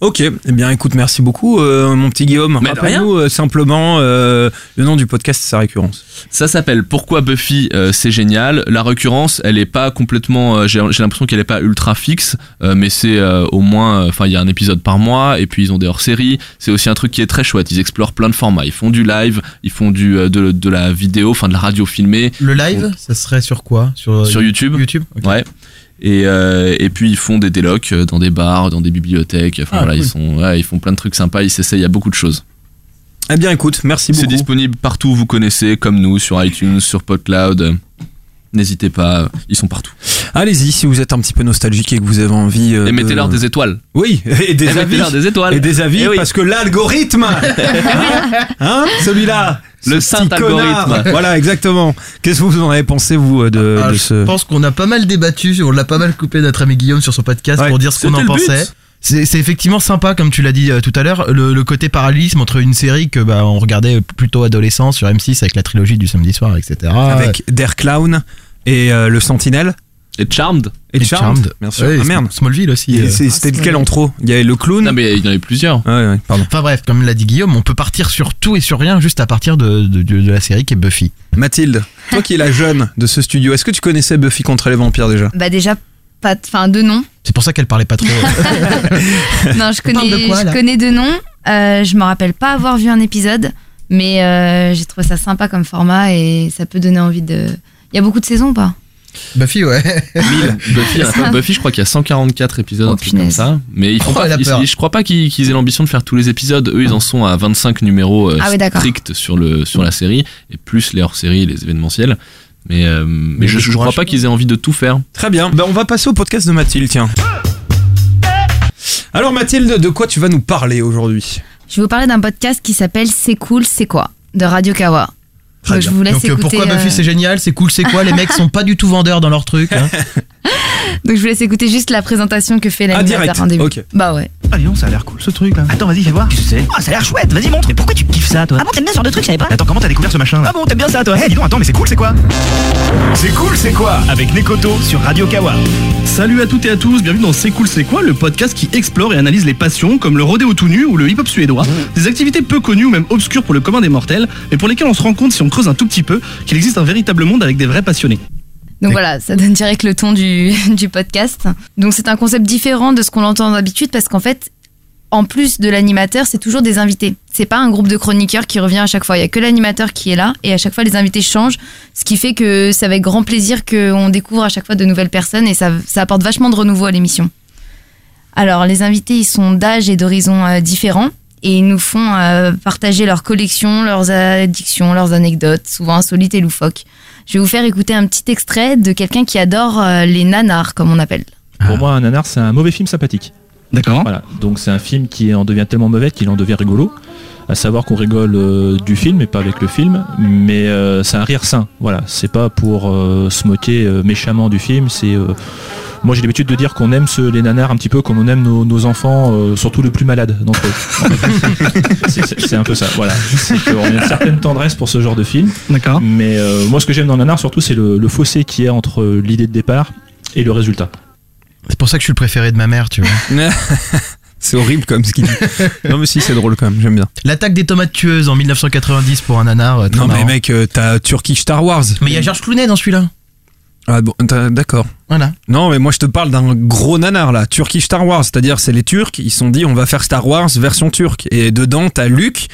S1: Ok, eh bien écoute, merci beaucoup, euh, mon petit Guillaume. Rappelle-nous euh, simplement euh, le nom du podcast et sa récurrence.
S2: Ça s'appelle Pourquoi Buffy euh, c'est génial. La récurrence, elle est pas complètement, euh, j'ai j'ai l'impression qu'elle est pas ultra fixe, euh, mais c'est euh, au moins, enfin il y a un épisode par mois, et puis ils ont des hors-séries. C'est aussi un truc qui est très chouette. Ils explorent plein de formats. Ils font du live, ils font du euh, de, de la vidéo, enfin de la radio filmée
S3: Le live, ça serait sur quoi? Sur,
S2: sur YouTube.
S3: YouTube Ok.
S2: Ouais. Et, euh, et puis ils font des délocs euh, dans des bars, dans des bibliothèques. Enfin
S3: Ah,
S2: voilà,
S3: cool.
S2: ils sont, ouais, ils font plein de trucs sympas. Ils s'essayent à beaucoup de choses.
S1: Eh bien écoute, merci
S2: C'est
S1: beaucoup.
S2: disponible partout où vous connaissez, comme nous, sur iTunes, sur PodCloud. N'hésitez pas, ils sont partout.
S1: Allez-y, si vous êtes un petit peu nostalgique et que vous avez envie. euh,
S2: Et mettez-leur
S1: de-
S2: des étoiles.
S1: Oui, et des
S2: Et
S1: avis.
S2: des étoiles.
S1: Et des avis,
S2: Eh oui.
S1: parce que l'algorithme Hein Celui-là
S2: Le
S1: ce
S2: saint algorithme.
S1: Voilà, exactement. Qu'est-ce que vous en avez pensé, vous, euh, de,
S3: Ah,
S1: de
S3: je
S1: ce.
S3: pense qu'on a pas mal débattu, on l'a pas mal coupé notre ami Guillaume sur son podcast
S1: Ouais,
S3: pour dire ce qu'on en
S2: but.
S3: C'est effectivement sympa, comme tu l'as dit euh, tout à l'heure, le, le côté parallélisme entre une série que bah, on regardait plutôt adolescent sur M6 avec la trilogie du samedi soir, etc.
S1: Avec Der Clown et euh, le Sentinelle
S2: Et Charmed.
S1: et,
S3: Et
S1: Charmed,
S3: Charmed.
S1: bien sûr.
S3: Ouais,
S1: ah merde.
S3: Smallville aussi. Euh.
S1: c'est- C'était lequel en trop Il y avait le clown.
S2: Non, mais il y en avait plusieurs.
S1: Ouais, ouais, pardon.
S3: Enfin bref, comme l'a dit Guillaume, on peut partir sur tout et sur rien juste à partir de, de, de- de la série qui est Buffy.
S1: Mathilde, toi qui es la jeune de ce studio, est-ce que tu connaissais Buffy contre les vampires déjà?
S4: Bah déjà, pas, enfin deux noms.
S3: C'est pour ça qu'elle parlait pas trop.
S4: Non, je connais,
S3: de quoi,
S4: je connais deux noms. Euh, je me rappelle pas avoir vu un épisode, mais euh, j'ai trouvé ça sympa comme format et ça peut donner envie de. Il y a beaucoup de saisons ou pas?
S3: Buffy, ouais.
S2: Buffy, Buffy, je crois qu'il y a 144 épisodes,
S4: Oh,
S2: un truc comme ça. Mais ils font
S3: Oh,
S2: pas, ils- je crois pas qu'ils aient l'ambition de faire tous les épisodes. Eux, ils en sont à 25 numéros euh,
S4: Ah oui,
S2: stricts sur, le, sur la série, et plus les hors-séries, les événementiels. Mais, euh, mais je,
S3: je
S2: je crois pas qu'ils aient envie de tout faire.
S1: Très bien. Ben, on va passer au podcast de Mathilde, tiens. Alors Mathilde, de quoi tu vas nous parler aujourd'hui?
S4: Je vais vous parler d'un podcast qui s'appelle C'est cool, c'est quoi? De Radio Kawa.
S1: Très
S4: je vous laisse
S3: Donc euh,
S4: écouter.
S3: pourquoi Buffy
S4: euh,
S3: c'est génial, c'est cool, c'est quoi Les mecs sont pas du tout vendeurs dans leur truc. hein.
S4: Donc je vous laisse écouter juste la présentation que fait
S1: Ah,
S4: l'animateur
S1: direct.
S4: en début.
S1: Ok.
S4: Bah ouais.
S10: Ah dis donc, ça a l'air cool ce truc là. Attends, vas-y, fais voir. Qu'est-ce que c'est Ah, ça a l'air chouette, vas-y, montre. Mais pourquoi tu kiffes ça, toi Ah bon, t'aimes bien ce genre de truc, je savais pas. Attends, comment t'as découvert ce machin là Ah bon, t'aimes bien ça, toi Eh, dis donc, attends, mais c'est cool, c'est quoi C'est cool, c'est quoi Avec Nekoto sur Radio Kawa.
S11: Salut à toutes et à tous, bienvenue dans C'est cool c'est quoi, le podcast qui explore et analyse les passions comme le rodéo tout nu ou le hip-hop suédois, des activités peu connues ou même obscures pour le commun des mortels, mais pour lesquelles on se rend compte si on creuse un tout petit peu qu'il existe un véritable monde avec des vrais passionnés.
S4: Donc voilà, ça donne direct le ton du, du podcast. Donc c'est un concept différent de ce qu'on entend d'habitude parce qu'en fait, en plus de l'animateur, c'est toujours des invités. C'est pas un groupe de chroniqueurs qui revient à chaque fois. Il y a que l'animateur qui est là et à chaque fois les invités changent, ce qui fait que c'est avec grand plaisir qu'on découvre à chaque fois de nouvelles personnes et ça, ça apporte vachement de renouveau à l'émission. Alors les invités ils sont d'âge et d'horizons euh, différents et ils nous font euh, partager leurs collections, leurs addictions, leurs anecdotes, souvent insolites et loufoques. Je vais vous faire écouter un petit extrait de quelqu'un qui adore euh, les nanars comme on appelle.
S12: Pour moi, un nanar, c'est un mauvais film sympathique.
S11: D'accord.
S12: Voilà. Donc c'est un film qui en devient tellement mauvais qu'il en devient rigolo. À savoir qu'on rigole euh, du film et pas avec le film, mais euh, c'est un rire sain. Voilà. C'est pas pour euh, se moquer euh, méchamment du film. C'est euh, moi j'ai l'habitude de dire qu'on aime ce- les nanars un petit peu comme on aime nos, nos enfants, euh, surtout le plus malade d'entre eux. C'est- un peu ça. Voilà. Qu'on a une certaine tendresse pour ce genre de film.
S11: D'accord.
S12: Mais euh, moi ce que j'aime dans le nanar surtout c'est le, le fossé qui est entre euh, l'idée de départ et le résultat.
S3: C'est pour ça que je suis le préféré de ma mère, tu vois.
S1: c'est horrible comme ce qu'il dit. Non mais si c'est drôle quand même, j'aime bien.
S3: L'attaque des tomates tueuses en 1990 pour un nanar. très
S1: Non mais mec, t'as Turkish Star Wars.
S3: Mais il y a Georges Clooney dans celui-là.
S1: Ah bon, d'accord.
S3: Voilà.
S1: Non mais moi je te parle d'un gros nanar là, Turkish Star Wars, c'est-à-dire c'est les Turcs, ils se sont dit on va faire Star Wars version turque et dedans t'as Luke,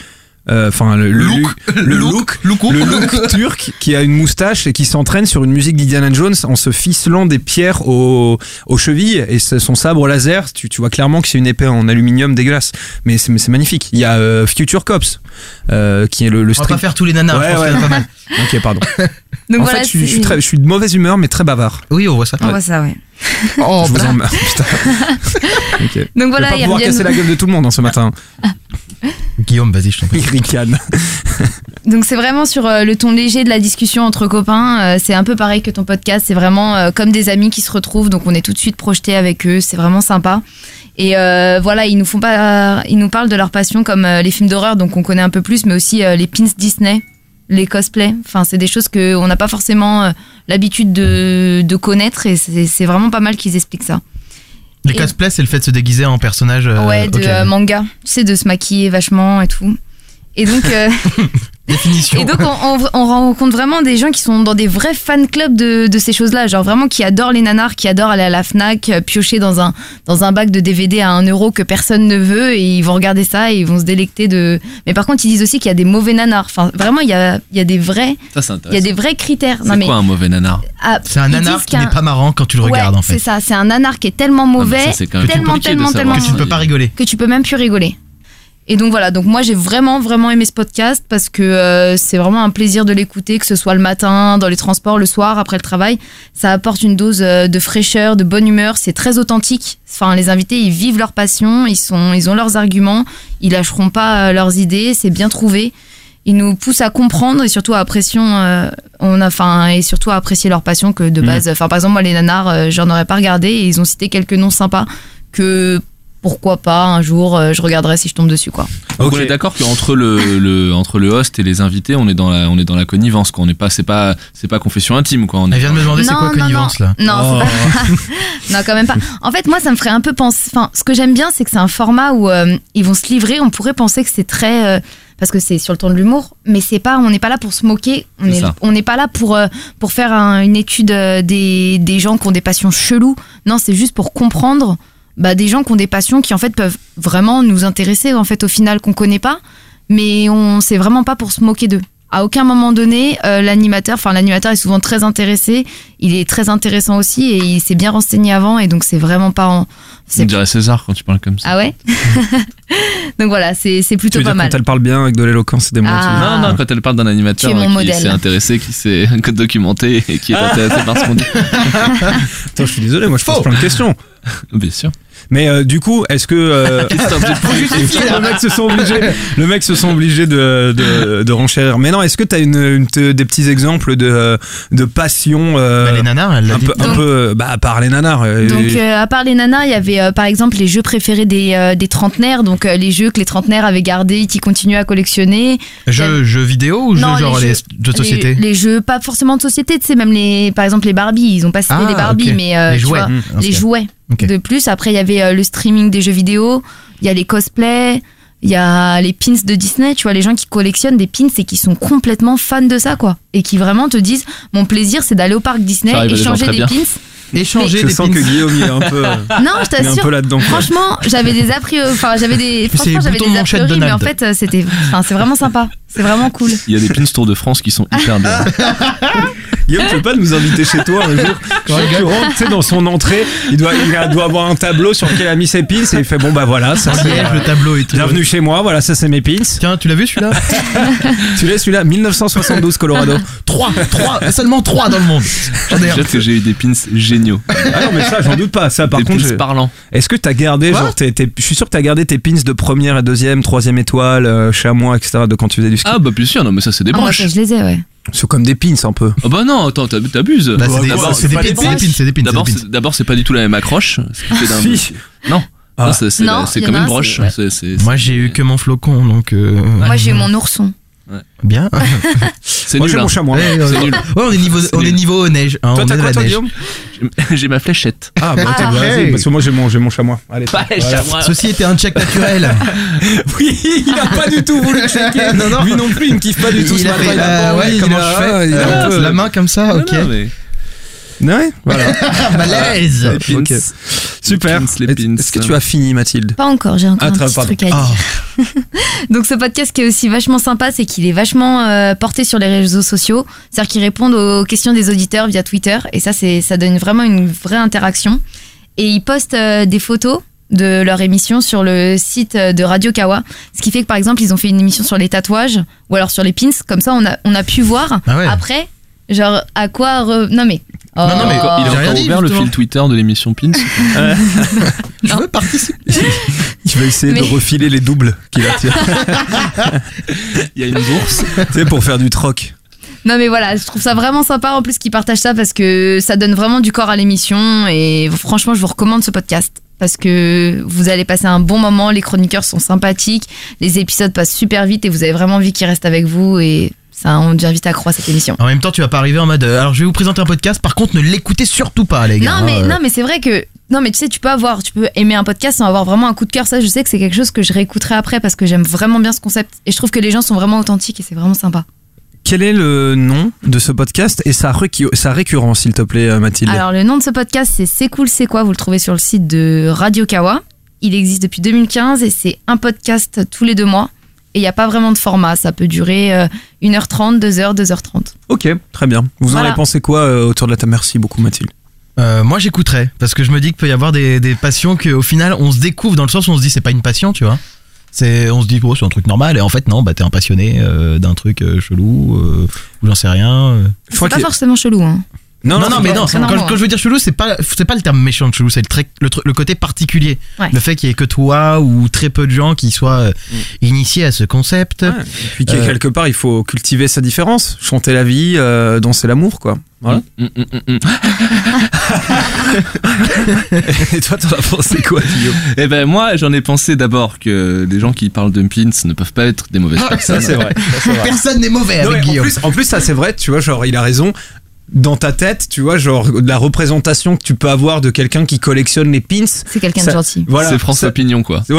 S1: enfin le, le
S3: Luke.
S1: le look, le look turc qui a une moustache et qui s'entraîne sur une musique d'Indiana Jones en se ficelant des pierres aux, aux chevilles et son sabre laser, tu, tu vois clairement que c'est une épée en aluminium dégueulasse, mais c'est mais c'est magnifique. Il y a euh, Future Cops euh, qui est le, le
S3: On va pas faire tous les nanars.
S1: Ouais,
S3: je pense
S1: ouais.
S3: pas mal.
S1: Ok pardon.
S4: Donc
S1: en
S4: voilà,
S1: fait je suis, je, suis très- je suis de mauvaise humeur mais très bavard.
S3: Oui, on voit ça.
S4: On voit ça, ouais.
S1: je vous en putain. Ok.
S4: Donc voilà,
S1: je vais pas pouvoir casser la gueule de tout le monde hein, ce matin.
S3: Guillaume, vas-y, je t'en prie.
S1: Ricane.
S4: Donc c'est vraiment sur euh, le ton léger de la discussion entre copains. Euh, c'est un peu pareil que ton podcast. C'est vraiment euh, comme des amis qui se retrouvent. Donc on est tout de suite projeté avec eux. C'est vraiment sympa. Et euh, voilà, ils nous font pas, ils nous parlent de leur passion comme les films d'horreur, donc on connaît un peu plus, mais aussi les pins Disney, les cosplays. Enfin, c'est des choses que on n'a pas forcément l'habitude de, de connaître. Et c'est vraiment pas mal qu'ils expliquent ça.
S3: Les cosplays, c'est le fait de se déguiser en personnage. euh,
S4: ouais, de euh, manga. Tu sais, de se maquiller vachement et tout. Et donc. euh,
S3: Définition.
S4: Et donc, on, on- on rencontre vraiment des gens qui sont dans des vrais fan clubs de, de ces choses-là. Genre vraiment qui adorent les nanars, qui adorent aller à la Fnac, euh, piocher dans un, dans un bac de DVD à 1 euro que personne ne veut et ils vont regarder ça et ils vont se délecter de. Mais par contre, ils disent aussi qu'il y a des mauvais nanars. Enfin, vraiment, il y a, il y a des vrais.
S2: Ça,
S4: Il y a des vrais critères.
S2: C'est quoi un mauvais nanar?
S4: Ah,
S3: C'est un nanar qui n'est pas marrant quand tu le regardes en fait.
S4: C'est ça, c'est un nanar qui est tellement mauvais,
S2: ça, même
S4: tellement, tellement, tellement.
S3: Que tu ne peux pas rigoler.
S4: que tu peux même plus rigoler. Et donc voilà, donc moi j'ai vraiment vraiment aimé ce podcast parce que euh, c'est vraiment un plaisir de l'écouter, que ce soit le matin, dans les transports, le soir, après le travail. Ça apporte une dose euh, de fraîcheur, de bonne humeur, c'est très authentique. Enfin, les invités, ils vivent leur passion, ils, sont, ils ont leurs arguments, ils lâcheront pas euh, leurs idées, c'est bien trouvé. Ils nous poussent à comprendre et surtout à apprécier, euh, on a, enfin, et surtout à apprécier leur passion que de
S2: Mhm.
S4: base. Enfin, par exemple, moi, les nanars, euh, j'en aurais pas regardé et ils ont cité quelques noms sympas que pourquoi pas un jour euh, je regarderai si je tombe dessus quoi.
S2: Donc on est d'accord qu'entre le, le entre le host et les invités, on est dans la on est dans la connivence quoi. On n'est pas c'est pas c'est pas confession intime quoi. On est
S3: Elle vient de me demander c'est
S4: Non,
S3: quoi
S4: non,
S3: connivence là
S4: Non,
S3: Oh.
S4: pas... non, quand même pas. En fait, moi, ça me ferait un peu penser. Enfin, ce que j'aime bien, c'est que c'est un format où euh, ils vont se livrer. On pourrait penser que c'est très. euh, parce que c'est sur le ton de l'humour, mais c'est pas. On n'est pas là pour se moquer. On est, on n'est pas là pour euh, pour faire un- une étude des des gens qui ont des passions cheloues. Non, c'est juste pour comprendre. Bah, des gens qui ont des passions qui en fait peuvent vraiment nous intéresser en fait au final qu'on connaît pas, mais on c'est vraiment pas pour se moquer d'eux. À aucun moment donné, euh, l'animateur, enfin l'animateur est souvent très intéressé, il est très intéressant aussi et il s'est bien renseigné avant et donc c'est vraiment pas en.
S2: On
S4: c'est-
S2: dirait César quand tu parles comme ça.
S4: Ah ouais? Donc voilà, c'est c'est
S1: Tu
S4: plutôt
S1: veux
S4: pas
S1: dire
S4: mal.
S1: quand elle parle bien avec de l'éloquence et des mots.
S4: Ah.
S2: Non, non, quand elle parle d'un animateur qui
S4: modèle.
S2: s'est intéressé, qui s'est documenté et qui est intéressé par ce qu'on dit.
S1: Attends, je suis désolé, moi je pose plein de questions.
S2: Bien sûr.
S1: Mais euh, du coup, est-ce que euh,
S2: obligé
S1: le mec se sont obligés, le mec se sont obligés de, de, de renchérir. Mais non, est-ce que t'as une, une te- des petits exemples de de passion euh,
S3: Bah, les nanars, elle l'a
S1: un
S3: dit.
S1: peu, un
S4: Donc-
S1: peu, bah à part les nanars.
S4: Donc
S1: et-
S4: euh, à part les nanas, il y avait euh, par exemple les jeux préférés des, euh, des trentenaires, donc euh, les jeux que les trentenaires avaient gardés qui continuent à collectionner.
S3: Jeux, jeux vidéo ou jeux genre les,
S4: les
S3: jeux de société
S4: Les, les jeux pas forcément de société, tu sais, même les, par exemple les Barbies, ils ont pas cité
S3: Ah,
S4: les Barbies, mais euh,
S3: Les jouets.
S4: vois,
S3: Mmh,
S4: les jouets. De plus, après il y avait euh, le streaming des jeux vidéo, il y a les cosplays, il y a les pins de Disney, tu vois, les gens qui collectionnent des pins et qui sont complètement fans de ça, quoi, et qui vraiment te disent, mon plaisir c'est d'aller au parc Disney, échanger des
S2: bien.
S4: pins.
S3: Échanger
S1: Je
S3: des
S1: sens
S3: pins.
S1: que Guillaume il est un peu. euh,
S4: Non, je
S1: il est un
S4: t'assure.
S1: là-dedans. quoi.
S4: Franchement, j'avais des a priori, enfin j'avais des,
S3: C'est
S4: franchement j'avais des a priori, mais en fait euh, c'était, enfin c'est vraiment sympa, c'est vraiment cool.
S2: Il y a des pins Tour de France qui sont hyper bien.
S1: Guillaume, tu peux pas nous inviter chez toi un jour Quand tu rentres, tu sais, dans son entrée, il doit, il doit avoir un tableau sur lequel il a mis ses pins et il fait bon bah voilà, ça c'est.
S3: Liège,
S1: euh,
S3: le tableau et tout.
S1: Bienvenue chez moi, voilà, ça c'est mes pins.
S3: Tiens, tu l'as vu celui-là
S1: Tu l'as celui-là 1972 Colorado.
S3: 3, 3, seulement 3 dans le monde. J'en ai un.
S2: Peut-être que j'ai eu des pins géniaux.
S1: Ah non mais ça j'en doute pas, ça par
S2: des
S1: contre.
S2: pins
S1: j'ai-
S2: parlants.
S1: Est-ce que t'as gardé
S3: Quoi
S1: genre tes, tes- je suis sûr que t'as gardé tes pins de première et deuxième, troisième étoile, euh, chamois, etc. de quand tu faisais du ski.
S2: Ah bah bien sûr, non mais ça c'est des
S4: Ah, moi ça, je les ai, ouais.
S1: C'est comme des pins un peu.
S2: Ah bah non, attends, t'ab- t'abuses.
S3: Bah, c'est des-
S2: D'abord,
S3: c'est des
S2: pas
S3: pins, c'est des pins, c'est des pins, c'est des
S2: D'abord,
S3: pins.
S2: c'est- d'abord, c'est pas du tout la même accroche. ce qui fait d'un-
S1: Si.
S2: Non.
S1: Ah.
S2: Non, c'est une
S4: un,
S2: broche.
S3: Moi j'ai eu que mon flocon donc. euh,
S4: Moi j'ai eu mon ourson.
S3: Bien.
S2: C'est
S1: Moi
S2: nul.
S1: j'ai
S2: hein.
S1: mon chamois.
S3: Ouais,
S2: C'est nul.
S3: ouais, on est niveau,
S2: C'est
S3: on est
S2: nul.
S3: niveau neige. hein,
S1: Toi
S3: on
S1: t'as
S3: est de
S1: quoi
S3: la
S1: toi
S3: neige.
S1: Guillaume
S2: J'ai ma fléchette.
S1: Ah bah
S4: Ah.
S1: vas-y,
S3: Hey.
S1: parce que moi j'ai mon, j'ai mon chamois. Allez.
S2: Pas les
S1: voilà.
S2: chamois.
S3: Ceci était un check naturel.
S1: Oui, il a pas du tout voulu checker.
S3: Non, non.
S1: Lui non plus, il me kiffe pas du tout.
S3: il
S1: ce
S3: a
S1: matin,
S3: fait,
S1: il a
S3: euh,
S1: pas
S3: ouais,
S1: envie,
S3: comment
S1: il a-
S3: je fais
S1: il a un peu-
S3: La main comme ça,
S2: Non,
S3: ok.
S1: Ouais, voilà.
S3: Malaise.
S2: Les pins.
S1: Ok. Super.
S2: Les pins, les pins.
S1: Est-ce que tu as fini, Mathilde?
S4: Pas encore, j'ai encore
S1: Ah,
S4: un
S1: très-
S4: petit
S1: pardon.
S4: truc à
S1: Ah.
S4: dire. Donc ce podcast qui est aussi vachement sympa, c'est qu'il est vachement euh, porté sur les réseaux sociaux, c'est-à-dire qu'ils répondent aux questions des auditeurs via Twitter, et ça c'est ça donne vraiment une vraie interaction. Et ils postent euh, des photos de leur émission sur le site de Radio Kawa, ce qui fait que par exemple ils ont fait une émission sur les tatouages ou alors sur les pins, comme ça on a on a pu voir
S3: Ah ouais.
S4: après genre à quoi re- non mais
S3: Non, non, mais-
S4: Oh.
S2: Il a encore
S3: dit,
S2: ouvert le fil Twitter de l'émission Pins.
S3: Je veux participer.
S1: Tu vas essayer de refiler les doubles qu'il attire.
S2: Il y a une bourse.
S1: tu sais, pour faire du troc.
S4: Non mais voilà, je trouve ça vraiment sympa en plus qu'ils partagent ça parce que ça donne vraiment du corps à l'émission et franchement je vous recommande ce podcast parce que vous allez passer un bon moment, les chroniqueurs sont sympathiques, les épisodes passent super vite et vous avez vraiment envie qu'ils restent avec vous et ça on devient vite accro à cette émission.
S3: En même temps, tu vas pas arriver en mode. euh, alors, je vais vous présenter un podcast. Par contre, ne l'écoutez surtout pas, les gars.
S4: Non mais
S3: euh.
S4: non mais c'est vrai que non mais tu sais tu peux avoir tu peux aimer un podcast sans avoir vraiment un coup de cœur ça je sais que c'est quelque chose que je réécouterai après parce que j'aime vraiment bien ce concept et je trouve que les gens sont vraiment authentiques et c'est vraiment sympa.
S1: Quel est le nom de ce podcast et sa, récurrence, s'il te plaît, euh, Mathilde
S4: Alors le nom de ce podcast c'est C'est cool c'est quoi? Vous le trouvez sur le site de Radio Kawa. Il existe depuis 2015 et c'est un podcast tous les deux mois. Et il n'y a pas vraiment de format, ça peut durer euh, 1h30, 2h, 2h30.
S1: Ok, très bien. Vous en avez pensé quoi euh, autour de la table? Merci beaucoup, Mathilde.
S3: Euh, moi, j'écouterais parce que je me dis qu'il peut y avoir des, des passions qu'au final, on se découvre dans le sens où on se dit c'est pas une passion, tu vois. C'est, on se dit oh, c'est un truc normal et en fait non, bah t'es un passionné euh, d'un truc euh, chelou euh, ou j'en sais rien. euh.
S4: C'est pas forcément chelou. Hein.
S3: Non, non, mais
S4: pas-
S3: non. Quand, je veux dire chelou, c'est pas, c'est pas le terme méchant de chelou, c'est le, le, le côté particulier.
S4: Ouais.
S3: Le fait qu'il y ait que toi ou très peu de gens qui soient euh, initiés à ce concept.
S1: Ouais, et puis
S3: Euh,
S1: quelque part, il faut cultiver sa différence, chanter la vie, euh, danser l'amour, quoi. Voilà.
S2: Mm, mm, mm, mm.
S1: et toi, t'en as pensé quoi, Guillaume?
S2: Eh ben moi j'en ai pensé d'abord que les gens qui parlent de pins ne peuvent pas être des mauvaises personnes.
S1: Ça, c'est vrai. Ça, c'est vrai.
S3: Personne n'est mauvais
S1: Non,
S3: avec
S1: mais en,
S3: Guillaume.
S1: plus, en plus, ça c'est vrai, tu vois, genre il a raison. Dans ta tête, tu vois, genre la représentation que tu peux avoir de quelqu'un qui collectionne les pins.
S4: C'est quelqu'un de
S1: Ça-
S4: gentil.
S1: Voilà.
S2: c'est François
S1: Ça-
S2: Pignon quoi.
S1: Ouais,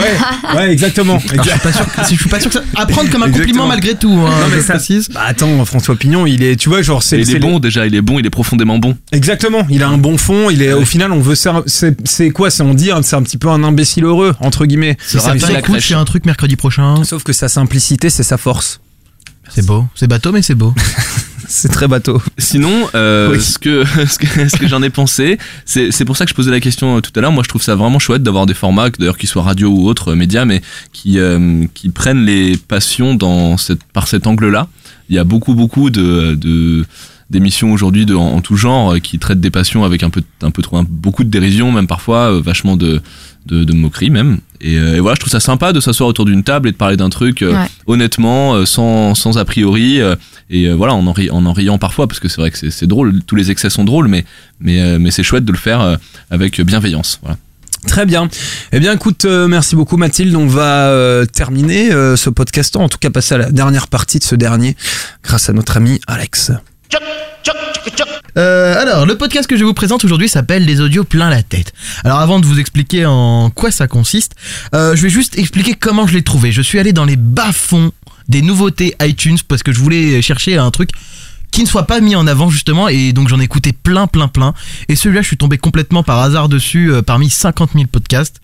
S1: ouais, exactement.
S3: Alors, je suis pas sûr, que- je suis pas sûr que ça. Apprendre comme un
S1: Exactement.
S3: compliment malgré tout. Hein,
S1: Non, mais
S3: je
S1: ça-
S3: précise.
S1: Bah attends, François Pignon, il est, tu vois, genre c'est
S2: il
S1: c'est
S2: est bon déjà, il est bon, il est profondément bon.
S1: Exactement, il a un bon fond, il est au final on veut ser- c'est c'est quoi c'est on dit hein, c'est un petit peu un imbécile heureux entre guillemets.
S3: Ça je fais un truc mercredi prochain.
S1: Sauf que sa simplicité, c'est sa force.
S3: C'est beau. C'est bateau, mais c'est beau.
S1: C'est très bateau.
S2: Sinon, euh,
S1: Oui.
S2: ce que ce que, que j'en ai pensé, c'est c'est pour ça que je posais la question euh, tout à l'heure. Moi, je trouve ça vraiment chouette d'avoir des formats, d'ailleurs qu'ils soient radio ou autres euh, médias, mais qui euh, qui prennent les passions dans cette par cet angle-là. Il y a beaucoup beaucoup de de d'émissions aujourd'hui en, en tout genre euh, qui traitent des passions avec un peu un peu trop un- beaucoup de dérision même parfois vachement de de, de moquerie même et, euh, et voilà je trouve ça sympa de s'asseoir autour d'une table et de parler d'un truc euh,
S4: Ouais.
S2: honnêtement euh, sans sans a priori euh, et euh, voilà en en, ri- en en riant parfois parce que c'est vrai que c'est- drôle tous les excès sont drôles mais mais euh, mais c'est chouette de le faire euh, avec bienveillance voilà
S1: Très bien. Eh bien, écoute, euh, merci beaucoup Mathilde. On va euh, terminer euh, ce podcast, en tout cas passer à la dernière partie de ce dernier, grâce à notre ami Alex.
S3: Euh, alors, le podcast que je vous présente aujourd'hui s'appelle Les audios plein la tête. Alors, avant de vous expliquer en quoi ça consiste, euh, je vais juste expliquer comment je l'ai trouvé. Je suis allé dans les bas-fonds des nouveautés iTunes parce que je voulais chercher un truc qui ne soit pas mis en avant justement et donc j'en ai écouté plein plein plein. Et celui-là je suis tombé complètement par hasard dessus euh, parmi 50 000 podcasts.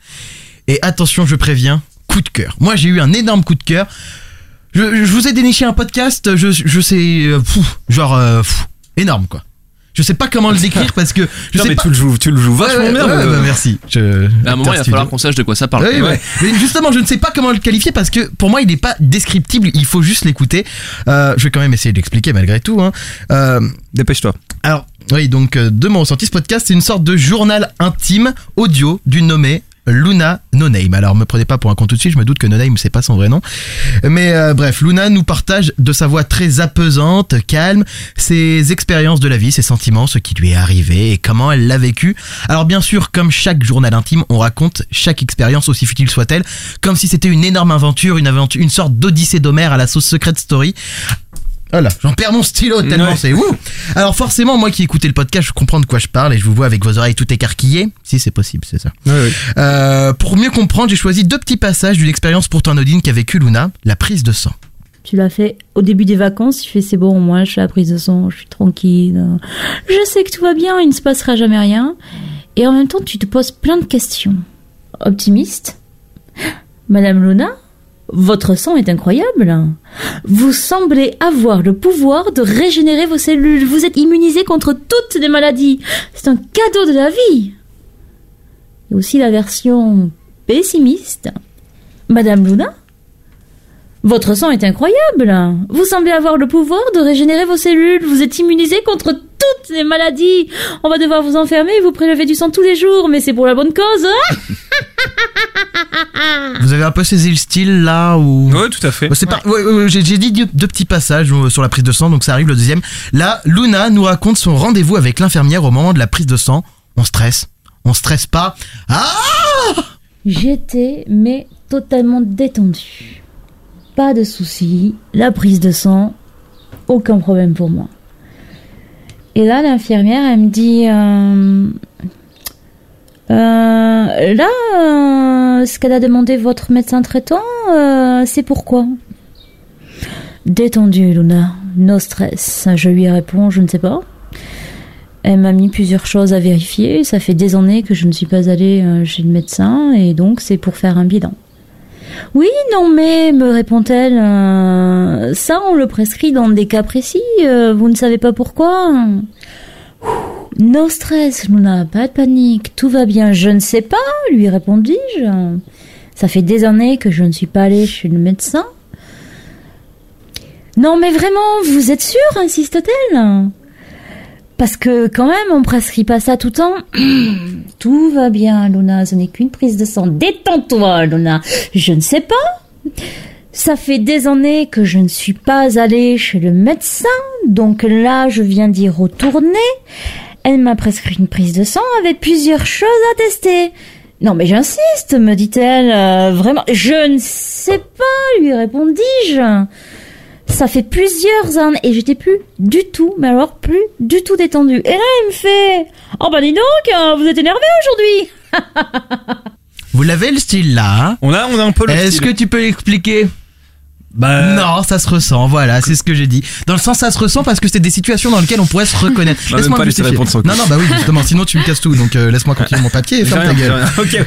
S3: Et attention je préviens coup de cœur. Moi j'ai eu un énorme coup de cœur. Je, vous ai déniché un podcast je, je sais euh, fou, genre euh, fou, énorme quoi je sais pas comment le décrire parce que je
S1: Non,
S3: sais
S1: mais
S3: pas
S1: tu le joues, tu le joues
S3: Ouais,
S1: vachement
S3: ouais,
S1: bien.
S3: ouais,
S1: euh.
S3: bah, merci Je-
S2: À un moment, il va falloir qu'on sache de quoi ça parle.
S3: Oui, ouais. Mais justement, je ne sais pas comment le qualifier parce que pour moi, il n'est pas descriptible. Il faut juste l'écouter. Euh, je vais quand même essayer de l'expliquer malgré tout. Hein. Euh,
S1: Dépêche-toi.
S3: alors, oui, donc euh, de mon ressenti, ce podcast, c'est une sorte de journal intime audio d'une nommée Luna No Name. Alors, me prenez pas pour un con tout de suite, je me doute que No Name, c'est pas son vrai nom. Mais euh, bref, Luna nous partage de sa voix très apaisante, calme, ses expériences de la vie, ses sentiments, ce qui lui est arrivé et comment elle l'a vécu. Alors, bien sûr, comme chaque journal intime, on raconte chaque expérience, aussi futile soit-elle, comme si c'était une énorme aventure, une aventure, une sorte d'odyssée d'Homère à la sauce Secret Story. Voilà, j'en perds mon stylo tellement
S1: Ouais.
S3: c'est ouh. Alors forcément, moi qui écoutais le podcast, je comprends de quoi je parle et je vous vois avec vos oreilles tout écarquillées. Si c'est possible, c'est ça. Euh, pour mieux comprendre, j'ai choisi deux petits passages d'une expérience pourtant anodine qu'a vécu Luna, la prise de sang.
S13: Tu l'as fait au début des vacances, tu fais c'est bon, moi je suis à la prise de sang, je suis tranquille. Je sais que tout va bien, il ne se passera jamais rien. Et en même temps, tu te poses plein de questions. Optimiste Madame Luna, votre sang est incroyable. Vous semblez avoir le pouvoir de régénérer vos cellules. Vous êtes immunisé contre toutes les maladies. C'est un cadeau de la vie. Et aussi la version pessimiste. Madame Luna, votre sang est incroyable. Vous semblez avoir le pouvoir de régénérer vos cellules. Vous êtes immunisé contre toutes les maladies. On va devoir vous enfermer et vous prélever du sang tous les jours, mais c'est pour la bonne cause. hein
S3: Vous avez un peu saisi le style là ou?
S1: Ouais, tout à fait.
S3: C'est pas. ouais, ouais, ouais, j'ai j'ai dit deux, deux petits passages euh, sur la prise de sang, donc ça arrive le deuxième. Là, Luna nous raconte son rendez-vous avec l'infirmière au moment de la prise de sang. On stresse, on stresse pas. Ah
S13: J'étais, mais totalement détendue. Pas de soucis, la prise de sang, aucun problème pour moi. Et là, l'infirmière, elle me dit... euh, euh, là, euh, ce qu'elle a demandé votre médecin traitant, c'est pourquoi? Détendue, Luna, no stress. Je lui réponds, je ne sais pas. Elle m'a mis plusieurs choses à vérifier. Ça fait des années que je ne suis pas allée chez le médecin et donc c'est pour faire un bilan. Oui, non, mais, me répond-elle, euh, ça on le prescrit dans des cas précis. euh, vous ne savez pas pourquoi Ouh, No stress, Luna, pas de panique, tout va bien. Je ne sais pas, lui répondis-je. Ça fait des années que je ne suis pas allée chez le médecin. Non, mais vraiment, vous êtes sûre insiste-t-elle? Parce que quand même, on prescrit pas ça tout le temps. tout va bien, Luna, ce n'est qu'une prise de sang. Détends-toi, Luna. Je ne sais pas. Ça fait des années que je ne suis pas allée chez le médecin, donc là, je viens d'y retourner. Elle m'a prescrit une prise de sang avec plusieurs choses à tester. Non mais j'insiste, me dit-elle. euh, vraiment, je ne sais pas, lui répondis-je. Ça fait plusieurs années et j'étais plus du tout, mais alors plus du tout détendue. Et là, elle me fait Oh bah dis donc, euh, vous êtes énervé aujourd'hui
S3: Vous l'avez le style là hein?
S1: On a, on a un peu le
S3: Est-ce
S1: style.
S3: que tu peux l'expliquer?
S1: Bah.
S3: Non, ça se ressent, voilà, c'est ce que j'ai dit. Dans le sens, ça se ressent parce que c'est des situations dans lesquelles on pourrait se reconnaître. Justifier.
S1: sans
S3: Non, non, bah oui, justement, sinon tu me casses tout, donc euh, laisse-moi continuer mon papier et ferme ta
S1: rien,
S3: gueule.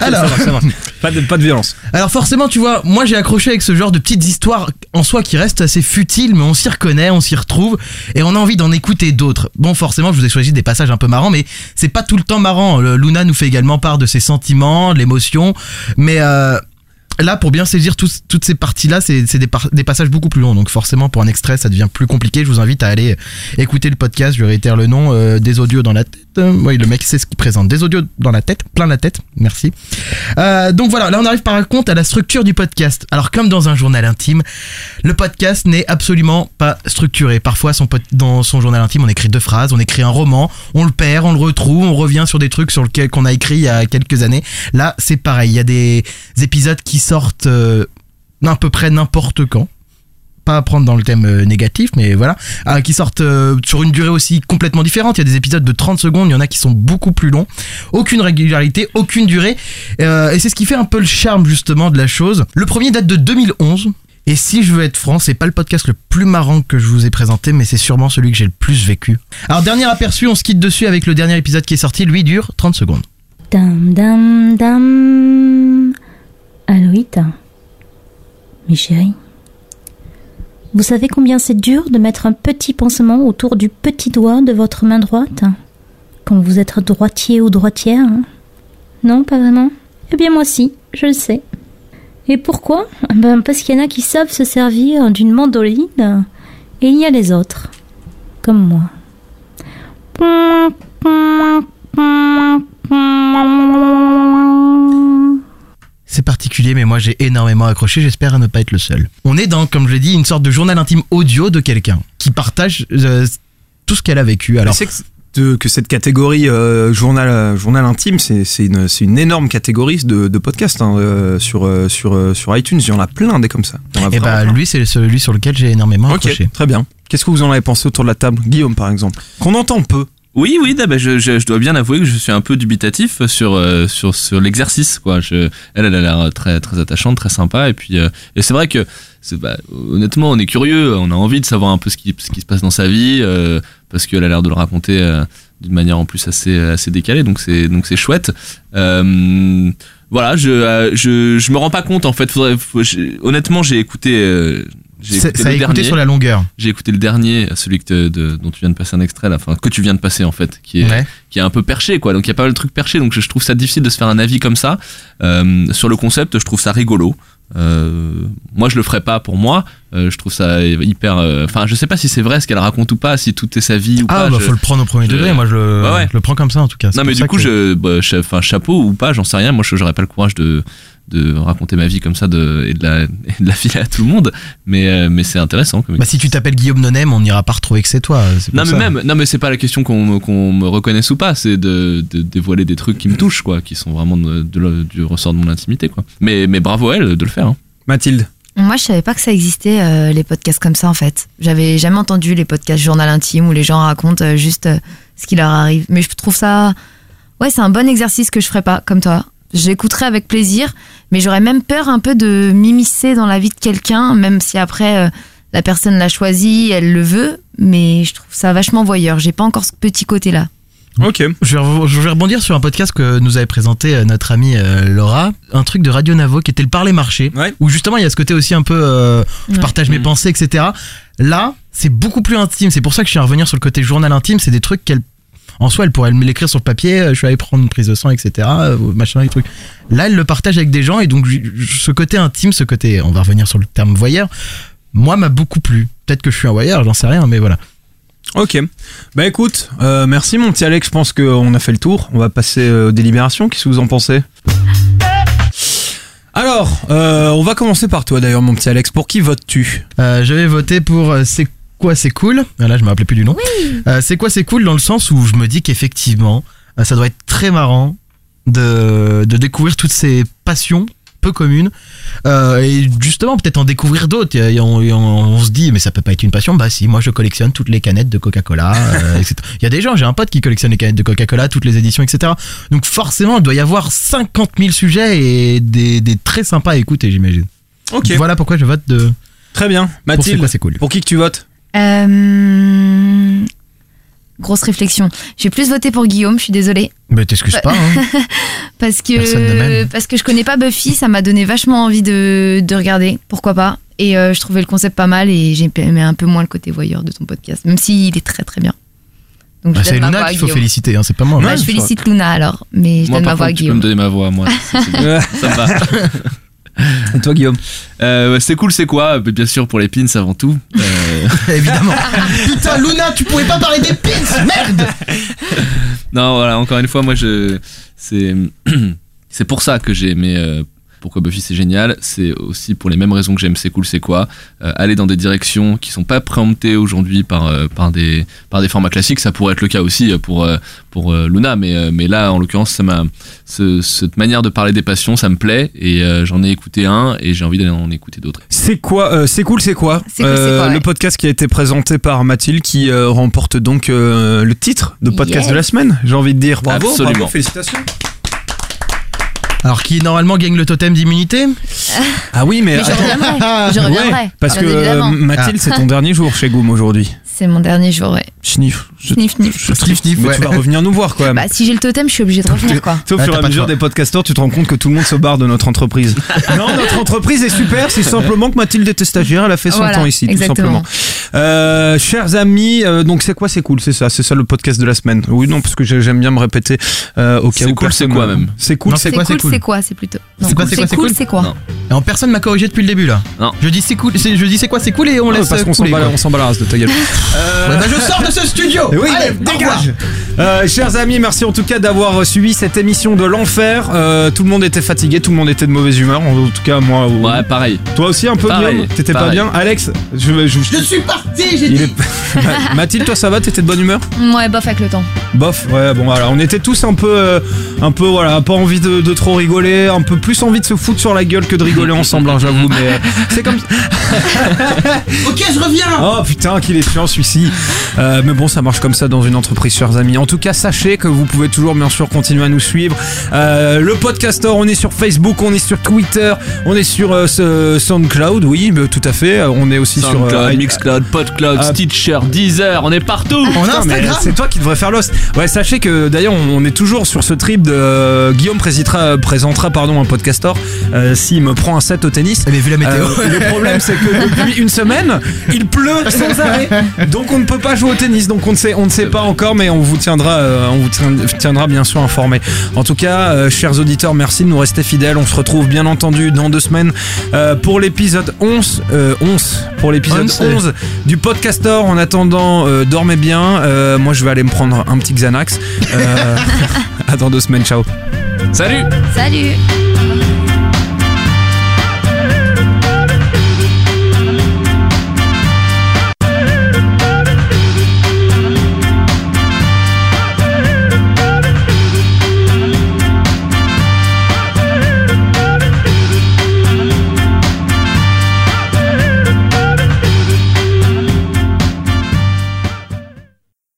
S3: Alors.
S1: ça ça. Pas de, pas de violence.
S3: Alors forcément, tu vois, moi j'ai accroché avec ce genre de petites histoires en soi qui restent assez futiles, mais on s'y reconnaît, on s'y retrouve, et on a envie d'en écouter d'autres. Bon, forcément, je vous ai choisi des passages un peu marrants, mais c'est pas tout le temps marrant. Le- Luna nous fait également part de ses sentiments, de l'émotion, mais euh, là, pour bien saisir toutes ces parties-là, c'est des, passages beaucoup plus longs, donc forcément pour un extrait, ça devient plus compliqué. Je vous invite à aller écouter le podcast. Je réitère le nom euh, des audios dans la tête. Oui, le mec sait ce qu'il présente. Des audios dans la tête, plein la tête. Merci. Euh, donc voilà, là on arrive par contre à la structure du podcast. Alors comme dans un journal intime, le podcast n'est absolument pas structuré. Parfois dans son journal intime, on écrit deux phrases, on écrit un roman, on le perd, on le retrouve, on revient sur des trucs sur lesquels qu'on a écrit il y a quelques années. Là, c'est pareil, il y a des épisodes qui sortent euh, à peu près n'importe quand pas à prendre dans le thème euh, négatif, mais voilà, euh, qui sortent euh, sur une durée aussi complètement différente. Il y a des épisodes de 30 secondes, il y en a qui sont beaucoup plus longs. Aucune régularité, aucune durée. Et c'est ce qui fait un peu le charme justement de la chose. Le premier date de 2011. Et si je veux être franc, c'est pas le podcast le plus marrant que je vous ai présenté, mais c'est sûrement celui que j'ai le plus vécu. Alors, dernier aperçu, on se quitte dessus avec le dernier épisode qui est sorti. Lui dure 30 secondes.
S13: Aloïta. Mes chéris. Vous savez combien c'est dur de mettre un petit pansement autour du petit doigt de votre main droite Quand vous êtes droitier ou droitière hein Non, pas vraiment Eh bien moi si, je le sais. Et pourquoi ben, Parce qu'il y en a qui savent se servir d'une mandoline et il y a les autres. Comme moi.
S3: C'est particulier, mais moi j'ai énormément accroché, j'espère ne pas être le seul. On est dans, comme je l'ai dit, une sorte de journal intime audio de quelqu'un qui partage euh, tout ce qu'elle a vécu. Alors,
S1: que, cette catégorie euh, journal, euh, journal intime, c'est c'est une, c'est une énorme catégorie de, de podcasts hein, euh, sur, sur, sur iTunes. Il y en a plein des comme ça. Il y en a
S3: et bah lui, c'est celui sur lequel j'ai énormément accroché.
S1: très bien. Qu'est-ce que vous en avez pensé autour de la table? Guillaume, par exemple. Qu'on entend peu.
S2: Oui, oui, bah, je, je, je dois bien avouer que je suis un peu dubitatif sur euh, sur sur l'exercice, quoi. Je, elle, elle a l'air très très attachante, très sympa, et puis euh, et c'est vrai que bah, honnêtement, on est curieux, on a envie de savoir un peu ce qui ce qui se passe dans sa vie, euh, parce qu'elle a l'air de le raconter euh, d'une manière en plus assez assez décalée, donc c'est donc c'est chouette. Euh, voilà, je, euh, je je me rends pas compte en fait. Faudrait, faut- honnêtement, j'ai écouté. J'ai écouté
S3: ça a écouté sur la longueur.
S2: J'ai écouté le dernier, celui que te- de- dont tu viens de passer un extrait, là, enfin que tu viens de passer en fait, qui est
S3: Ouais.
S2: qui est un peu perché quoi. Donc il y a pas mal de trucs perchés, donc je, je trouve ça difficile de se faire un avis comme ça Euh, sur le concept. Je trouve ça rigolo. Euh, moi je le ferais pas pour moi. Euh, je trouve ça hyper. euh, Enfin je sais pas si c'est vrai ce qu'elle raconte ou pas, si tout est sa vie ou
S3: Ah,
S2: pas.
S3: bah
S2: je-
S3: faut le prendre au premier degré. Moi, je le,
S2: Ouais, ouais.
S3: je le prends comme ça en tout cas.
S2: Non mais du coup,
S3: que-
S2: je, bah, cha- enfin chapeau ou pas, j'en sais rien. Moi, je j'aurais pas le courage de de raconter ma vie comme ça de, et de la et de la filer à tout le monde. Mais euh, mais c'est intéressant. Comme
S3: Bah, si tu t'appelles Guillaume Nonem, on n'ira pas retrouver que c'est toi. c'est
S2: non mais
S3: ça.
S2: même non mais c'est pas la question qu'on me- qu'on me reconnaisse ou pas c'est de, de dévoiler des trucs qui me touchent quoi qui sont vraiment de, du ressort de mon intimité quoi mais mais bravo à elle de le faire hein.
S1: Mathilde.
S4: Moi, je savais pas que ça existait, euh, les podcasts comme ça, en fait. J'avais jamais entendu les podcasts journal intime où les gens racontent euh, juste euh, ce qui leur arrive. Mais je trouve ça. Ouais, c'est un bon exercice que je ferais pas, comme toi. J'écouterais avec plaisir, mais j'aurais même peur un peu de m'immiscer dans la vie de quelqu'un, même si après euh, la personne l'a choisi, elle le veut. Mais je trouve ça vachement voyeur. J'ai pas encore ce petit côté-là.
S1: Ok.
S3: Je vais, re- je vais rebondir sur un podcast que nous avait présenté euh, notre amie euh, Laura, un truc de Radio Navo qui était le parler marché, où justement il y a ce côté aussi un peu euh, je
S4: Ouais.
S3: partage mes pensées, etc. Là, c'est beaucoup plus intime. C'est pour ça que je suis à revenir sur le côté journal intime. C'est des trucs qu'elle, en soi, elle pourrait me l'écrire sur le papier. euh, Je suis allé prendre une prise de sang, etc. euh, Machin. Là, elle le partage avec des gens et donc je- je- ce côté intime, ce côté, on va revenir sur le terme voyeur, moi m'a beaucoup plu. Peut-être que je suis un voyeur, j'en sais rien, mais voilà.
S1: Ok. Bah écoute, euh, merci mon petit Alex. Je pense qu'on a fait le tour. On va passer aux délibérations. Qu'est-ce que vous en pensez? Alors, euh, on va commencer par toi d'ailleurs, mon petit Alex. Pour qui votes-tu?
S3: Euh, J'avais voté pour euh, C'est quoi c'est cool Ah, Là, je me rappelais plus du nom. Euh, c'est quoi c'est cool dans le sens où je me dis qu'effectivement, euh, ça doit être très marrant de, de découvrir toutes ces passions peu communes Euh, et justement peut-être en découvrir d'autres. Et on, et on- on se dit mais ça peut pas être une passion. Bah si, moi je collectionne toutes les canettes de Coca-Cola. euh, etc. Il y a des gens, j'ai un pote qui collectionne les canettes de Coca-Cola, toutes les éditions, etc. Donc forcément, il doit y avoir 50 000 sujets et des, des très sympas à écouter, j'imagine.
S1: Ok.
S3: Voilà pourquoi je vote de.
S1: Très bien.
S3: Pour
S1: Mathilde,
S3: c'est quoi c'est cool.
S1: pour qui que tu votes?
S4: Euh, Grosse réflexion. J'ai plus voté pour Guillaume, je suis désolée.
S3: Mais t'excuses pas. Hein.
S4: parce que parce que je connais pas Buffy, ça m'a donné vachement envie de, de regarder, pourquoi pas. Et euh, je trouvais le concept pas mal et j'ai aimé un peu moins le côté voyeur de ton podcast, même s'il est très très bien. Donc
S3: Bah, c'est Luna
S4: à
S3: qu'il faut
S4: Guillaume.
S3: féliciter, hein, c'est pas moi.
S4: Bah, je félicite Luna alors, mais je
S2: moi
S4: donne ma voix à
S2: contre tu peux
S4: Guillaume.
S2: me donner ma voix moi Ça, c'est- ça me va
S1: Et toi, Guillaume
S2: Euh, c'est cool c'est quoi Euh, bien sûr pour les pins avant tout Euh,
S3: Évidemment. Putain, Luna, tu pouvais pas parler des pins, merde
S2: non voilà encore une fois moi je c'est c'est pour ça que j'ai aimé pourquoi Buffy c'est génial c'est aussi pour les mêmes raisons que j'aime c'est cool c'est quoi Euh, aller dans des directions qui sont pas préemptées aujourd'hui par euh, par des par des formats classiques ça pourrait être le cas aussi euh, pour euh, pour Luna mais euh, mais là en l'occurrence ça m'a ce- cette manière de parler des passions ça me plaît et euh, j'en ai écouté un et j'ai envie d'aller en écouter d'autres
S1: C'est quoi euh, C'est cool, c'est quoi
S4: C'est cool, quoi,
S1: Le podcast qui a été présenté par Mathilde qui euh, remporte donc euh, le titre de podcast
S4: Yes.
S1: de la semaine. J'ai envie de dire bravo,
S2: Absolument.
S1: bravo, félicitations.
S3: Alors qui normalement gagne le totem d'immunité
S1: Ah oui, mais.
S4: Mais je reviendrai. Je reviendrai.
S1: parce que
S4: bien
S1: euh,
S4: évidemment.
S1: Mathilde, c'est ton dernier jour chez Goom aujourd'hui.
S4: C'est mon dernier jour, ouais.
S1: Sniff. Je-
S4: Sniff, sniff.
S1: Sniff, sniff. Mais tu vas revenir nous voir quand même.
S4: Bah, si j'ai le totem, je suis obligée de revenir, quoi.
S1: Tu sais, au fur et à mesure des podcasteurs, tu te rends compte que tout le monde se barre de notre entreprise. non, notre entreprise est super, c'est simplement que Mathilde était stagiaire, elle a fait son
S4: Voilà,
S1: temps ici,
S4: exactement.
S1: tout simplement. Euh, chers amis, euh, donc c'est quoi, c'est cool, c'est ça, c'est ça le podcast de la semaine? Oui, non, parce que j'ai- j'aime bien me répéter euh, au cas
S2: C'est
S1: où
S2: cool,
S1: personne
S2: c'est quoi
S1: me-
S2: même?
S1: C'est cool, c'est
S3: c'est quoi,
S4: cool,
S3: c'est cool
S4: c'est quoi, c'est plutôt.
S3: C'est quoi, c'est quoi, c'est
S4: cool,
S3: cool?
S4: c'est quoi?
S2: Non.
S3: Alors personne m'a corrigé depuis le début là.
S2: Non.
S3: Je dis c'est cool, c'est- je dis c'est quoi c'est cool et on
S1: Non,
S3: laisse
S1: parce qu'on s'en
S3: couler,
S1: bat,
S3: quoi.
S1: on s'en bat la race de ta gueule.
S3: Ouais, bah, je sors de ce studio.
S1: Et oui,
S3: Allez,
S1: dégage Euh, Chers amis, merci en tout cas d'avoir suivi cette émission de l'enfer. Euh, tout le monde était fatigué, tout le monde était de mauvaise humeur. En tout cas, moi. oui.
S2: Ouais, pareil.
S1: Toi aussi un peu,
S2: Pareil,
S1: Guillaume? T'étais pas bien? Alex je, je,
S3: Je suis parti, j'ai dit.
S1: est- Mathilde, toi ça va? T'étais de bonne humeur?
S4: Ouais, bof avec le temps.
S1: Bof, ouais, bon voilà, on était tous un peu, euh, un peu, voilà, pas envie de, de trop rigoler, un peu plus envie de se foutre sur la gueule que de rigoler ensemble, hein, j'avoue, mais euh, c'est comme
S3: Ok, je reviens.
S1: Oh putain, qu'il est chiant celui-ci. Euh, mais bon, ça marche comme ça dans une entreprise, chers amis. En tout cas, sachez que vous pouvez toujours, bien sûr, continuer à nous suivre. Euh, le podcaster, on est sur Facebook, on est sur Twitter, on est sur euh, ce- SoundCloud, oui, mais tout à fait. Euh, On est aussi sur
S2: SoundCloud,
S1: euh,
S2: Mixcloud, Podcloud,
S1: Ah.
S2: Stitcher, Deezer, on est partout.
S3: On a Instagram.
S1: C'est toi qui devrais faire Lost. Ouais, sachez que d'ailleurs, on on est toujours sur ce trip de euh, Guillaume présentera, présentera pardon, un podcaster euh, s'il me prend un set au tennis.
S3: Eh, mais vu la météo.
S1: Euh, le problème, c'est que depuis une semaine, il pleut sans arrêt. Donc, on ne peut pas jouer au tennis. Donc, on ne sait, on ne sait pas encore, mais on vous tiendra, euh, on vous tien- tiendra bien sûr informé. En tout cas, euh, chers auditeurs, merci de nous rester fidèles. On se retrouve bien entendu dans deux semaines euh, pour l'épisode 11, euh, 11, pour l'épisode
S3: Onze.
S1: 11 du podcaster. En attendant, euh, dormez bien. Euh, moi, je vais aller me prendre un petit Xanax. Euh, à dans deux semaines. Ciao.
S2: Salut
S4: Salut